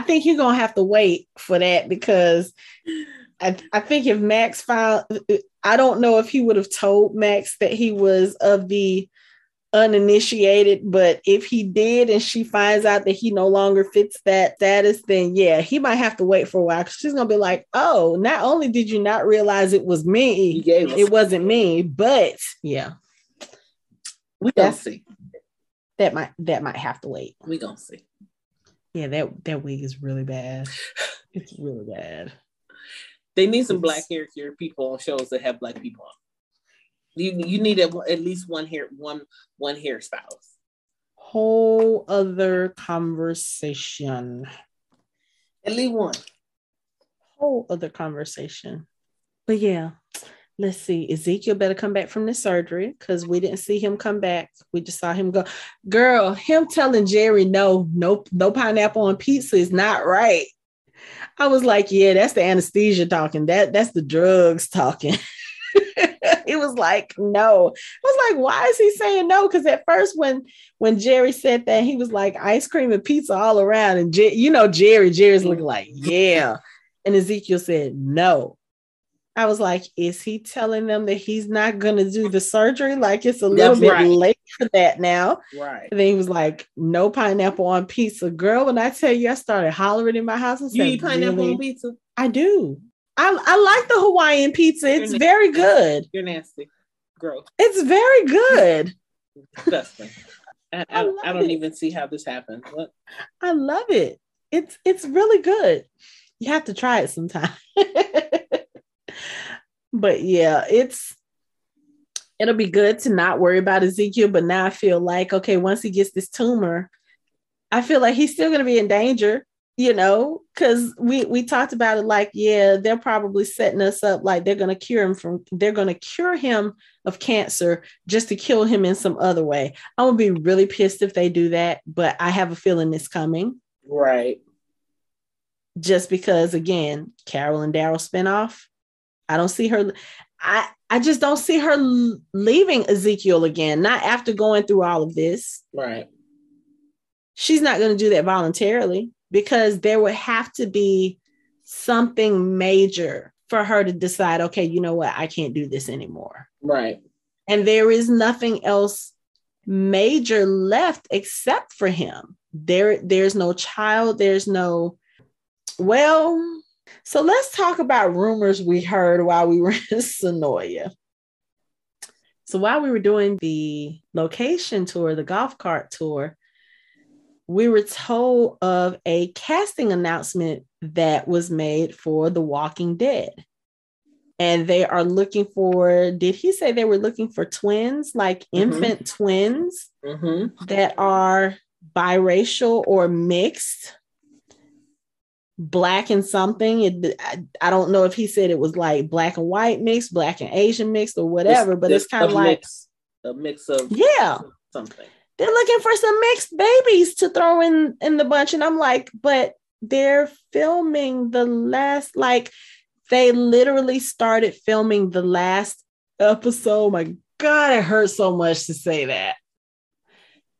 I think you're gonna have to wait for that because I, I think if Max found, I don't know if he would have told Max that he was of the uninitiated, but if he did and she finds out that he no longer fits that status, then yeah, he might have to wait for a while. because She's gonna be like, "Oh, not only did you not realize it was me, it wasn't me, but yeah, we gonna see." That might that might have to wait. We gonna see. Yeah, that that wig is really bad. It's really bad. They need some black hair care people on shows that have black people on. You you need a, at least one hair one one hairstylist. Whole other conversation. At least one. Whole other conversation. But yeah, let's see. Ezekiel better come back from the surgery because we didn't see him come back. We just saw him go. Girl, him telling Jerry no, no, no pineapple on pizza is not right. I was like, yeah, that's the anesthesia talking. That that's the drugs talking. it was like, no. I was like, why is he saying no? Because at first, when when Jerry said that, he was like ice cream and pizza all around. And Je- you know, Jerry, Jerry's looking like, yeah. And Ezekiel said no. I was like, is he telling them that he's not going to do the surgery? Like it's a little bit right. late for that now. Right. And then he was like, no pineapple on pizza. Girl, when I tell you, I started hollering in my house and You said, eat pineapple really? on pizza? I do. I, I like the Hawaiian pizza. It's very good. You're nasty. Gross. It's very good. Disgusting. I, I, I, I don't it. even see how this happened. What? I love it. It's it's really good. You have to try it sometime. but yeah, it's it'll be good to not worry about Ezekiel. But now I feel like okay, once he gets this tumor, I feel like he's still going to be in danger you know? Because we we talked about it like yeah they're probably setting us up like they're going to cure him from they're going to cure him of cancer just to kill him in some other way. I'm to be really pissed if they do that but i have a feeling it's coming. Right. Just because again carol and daryl spinoff i don't see her i i just don't see her leaving ezekiel again not after going through all of this right she's not going to do that voluntarily because there would have to be something major for her to decide, okay, you know what, I can't do this anymore. Right. And there is nothing else major left except for him. There, there's no child, there's no, well, so let's talk about rumors we heard while we were in Senoia. So while we were doing the location tour, the golf cart tour, we were told of a casting announcement that was made for The Walking Dead. And they are looking for, did he say they were looking for twins, like mm-hmm. infant twins mm-hmm. that are biracial or mixed? Black and something. It, I, I, don't know if he said it was like black and white mixed, black and Asian mixed, or whatever. It's, but it's kind of like mix, a mix of yeah something they're looking for some mixed babies to throw in in the bunch and i'm like but they're filming the last like they literally started filming the last episode oh my god it hurts so much to say that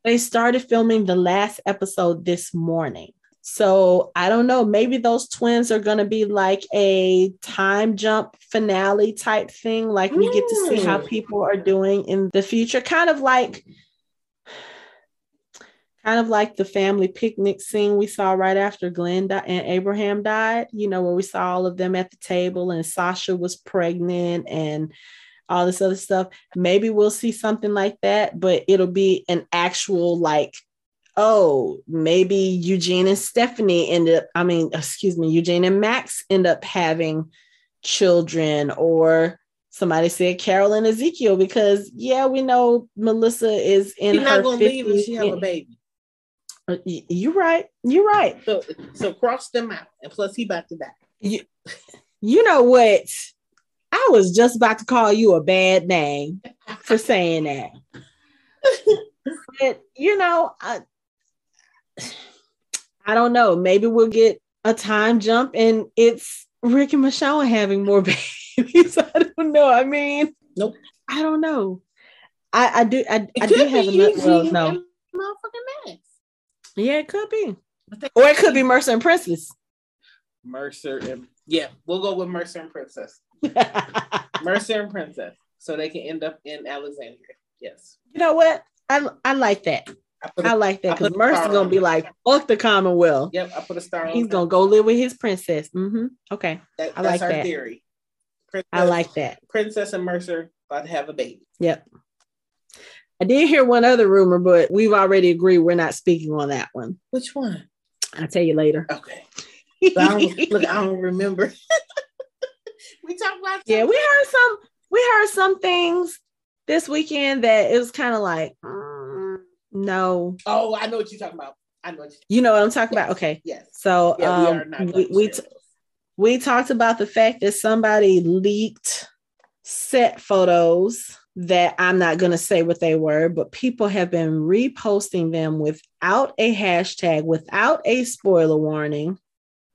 they started filming the last episode this morning so I don't know. Maybe those twins are going to be like a time jump finale type thing. Like we get to see how mm. people are doing in the future, kind of like kind of like the family picnic scene we saw right after Glenn di- and Abraham died, you know, where we saw all of them at the table and Sasha was pregnant and all this other stuff. Maybe we'll see something like that, but it'll be an actual like oh, maybe Eugene and Stephanie end up, I mean, excuse me, Eugene and Max end up having children, or somebody said Carol and Ezekiel, because yeah, we know Melissa is in She's her not gonna 50s. leave if she have a baby. Uh, you're right. You're right. So, so cross them out, and plus he about to die. You, you know what? I was just about to call you a bad name for saying that. but you know, I, I don't know. Maybe we'll get a time jump, and it's Rick and Michonne having more babies. I don't know. I mean, nope. I don't know. I, I do. I, I do have enough. Well, no. Motherfucking mess. Yeah, it could be. Or it could be Mercer and Princess. Mercer and yeah, we'll go with Mercer and Princess. Mercer and Princess. So they can end up in Alexandria. Yes. You know what? I I like that. I, like that because Mercer's gonna be like, fuck the Commonwealth. Yep, I put a star. He's gonna go live with his princess. Mm-hmm. Okay. That, I like that. theory. Princess, I like that. Princess and Mercer about to have a baby. Yep. I did hear one other rumor, but we've already agreed we're not speaking on that one. Which one? I'll tell you later. Okay. I look, I don't remember. we talked about yeah. We heard some. We heard some things this weekend that it was kind of like mm, no. Oh, I know what you're talking about. I know. What you know what I'm talking yes. about. Okay. Yes. So yeah, um, we we, we, t- we talked about the fact that somebody leaked set photos that I'm not going to say what they were, but people have been reposting them without a hashtag, without a spoiler warning.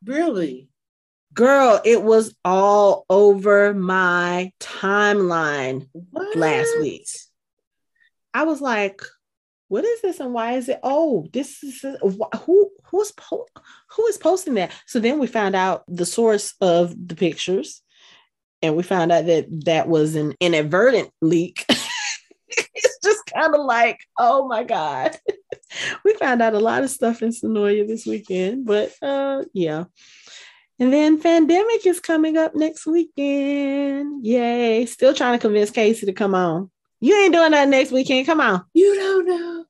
Really? Girl, it was all over my timeline what? last week. I was like, what is this and why is it oh this is who who's po- who is posting that so then we found out the source of the pictures and we found out that that was an inadvertent leak. it's just kind of like, oh my God. we found out a lot of stuff in Senoia this weekend, but uh yeah. And then Fandemic is coming up next weekend. Yay. Still trying to convince Casey to come on. You ain't doing that next weekend. Come on. You don't know.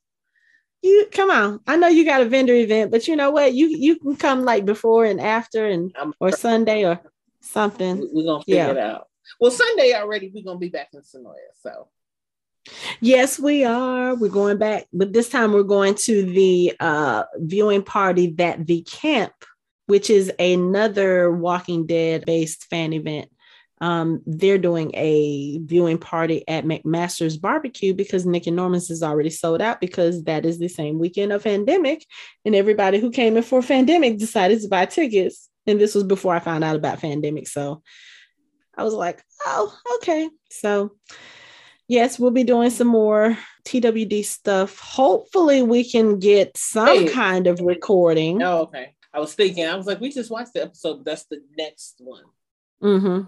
you come on. I know you got a vendor event, but you know what? You you can come like before and after and I'm- or Sunday or something. We're gonna figure Yeah. it out. Well, Sunday already, we're gonna be back in Senoia. So Yes, we are. We're going back, but this time we're going to the uh, viewing party that the camp, which is another Walking Dead based fan event. Um, they're doing a viewing party at McMaster's Barbecue because Nick and Norman's is already sold out because that is the same weekend of Fandemic, and everybody who came in for Fandemic decided to buy tickets. And this was before I found out about Fandemic, so I was like, oh, okay. So yes, we'll be doing some more TWD stuff. Hopefully, we can get some Hey. kind of recording. oh, okay. I was thinking, I was like, we just watched the episode. That's the next one. hmm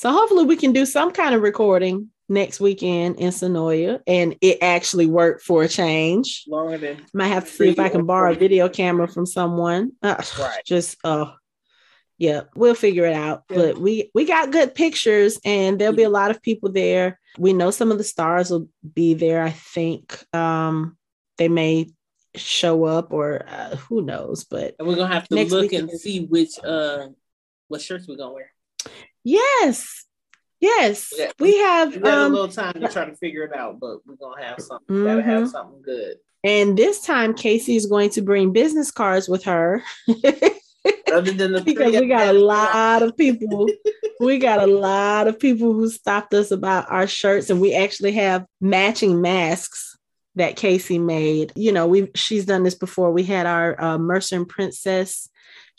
So hopefully, we can do some kind of recording next weekend in Senoia, and it actually worked for a change. Longer than Might have to see if I can borrow a video camera from someone. Uh, Right. Just uh yeah, we'll figure it out. Yeah. But we we got good pictures and there'll be a lot of people there. We know some of the stars will be there. I think um they may show up or uh, who knows, but and we're gonna have to look weekend. and see which uh what shirts we're gonna wear. Yes. Yes. Yeah. We have We got a um little time to try to figure it out, but we're gonna have something. We gotta have Mhm. something good. and this time Casey is going to bring business cards with her. Other than the because we got a lot of people we got a lot of people who stopped us about our shirts and we actually have matching masks that casey made you know we she's done this before we had our uh, mercer and princess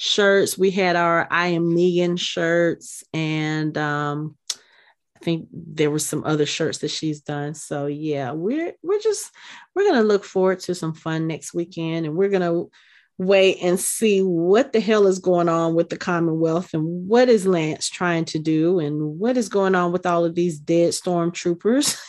shirts we had our i am negan shirts and um i think there were some other shirts that she's done so yeah we're we're just we're gonna look forward to some fun next weekend and we're gonna wait and see what the hell is going on with the Commonwealth and what is Lance trying to do and what is going on with all of these dead stormtroopers.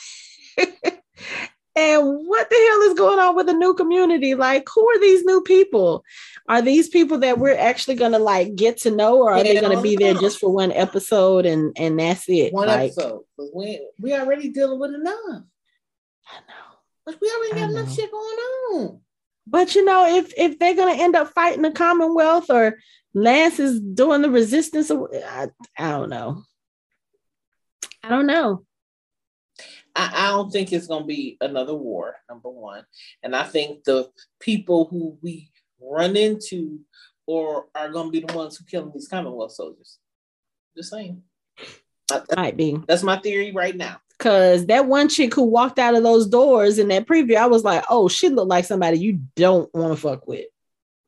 and what the hell is going on with the new community? Like, who are these new people? Are these people that we're actually gonna like get to know, or are they gonna be there just for one episode and and that's it? one like, episode. We we already dealing with enough. I know. But we already got enough shit going on. But you know, if if they're gonna end up fighting the Commonwealth or Lance is doing the resistance, I, I don't know. I don't know. I, I don't think it's gonna be another war, number one. And I think the people who we run into or are gonna be the ones who killing these Commonwealth soldiers. Just saying. I- Might be that's my theory right now. because that one chick who walked out of those doors in that preview, I was like, oh, she looked like somebody you don't want to fuck with.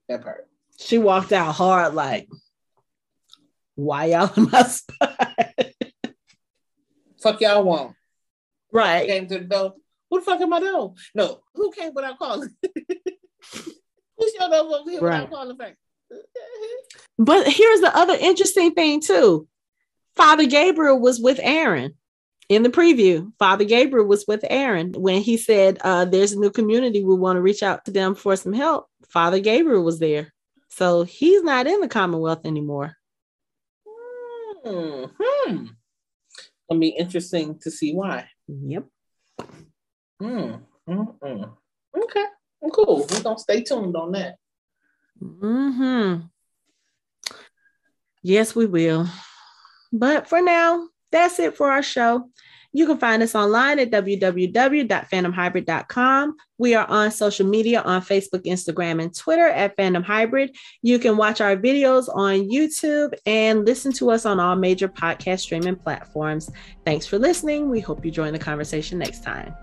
That part. She walked out hard, like, why y'all in my spot? Fuck y'all want. Right. Came to the door. Who the fuck am I door? No, who came without calling? who showed up over here Right. without calling first? But here's the other interesting thing too. Father Gabriel was with Aaron in the preview. Father Gabriel was with Aaron when he said, uh, "There's a new community. We want to reach out to them for some help." Father Gabriel was there, so he's not in the Commonwealth anymore. Hmm. hmm. It'll be interesting to see why. Yep. Hmm. Mm, mm. Okay. Cool. We're gonna stay tuned on that. Hmm. Yes, we will. But for now, that's it for our show. You can find us online at www.fandomhybrid.com. We are on social media on Facebook, Instagram, and Twitter at Fandom Hybrid. You can watch our videos on YouTube and listen to us on all major podcast streaming platforms. Thanks for listening. We hope you join the conversation next time.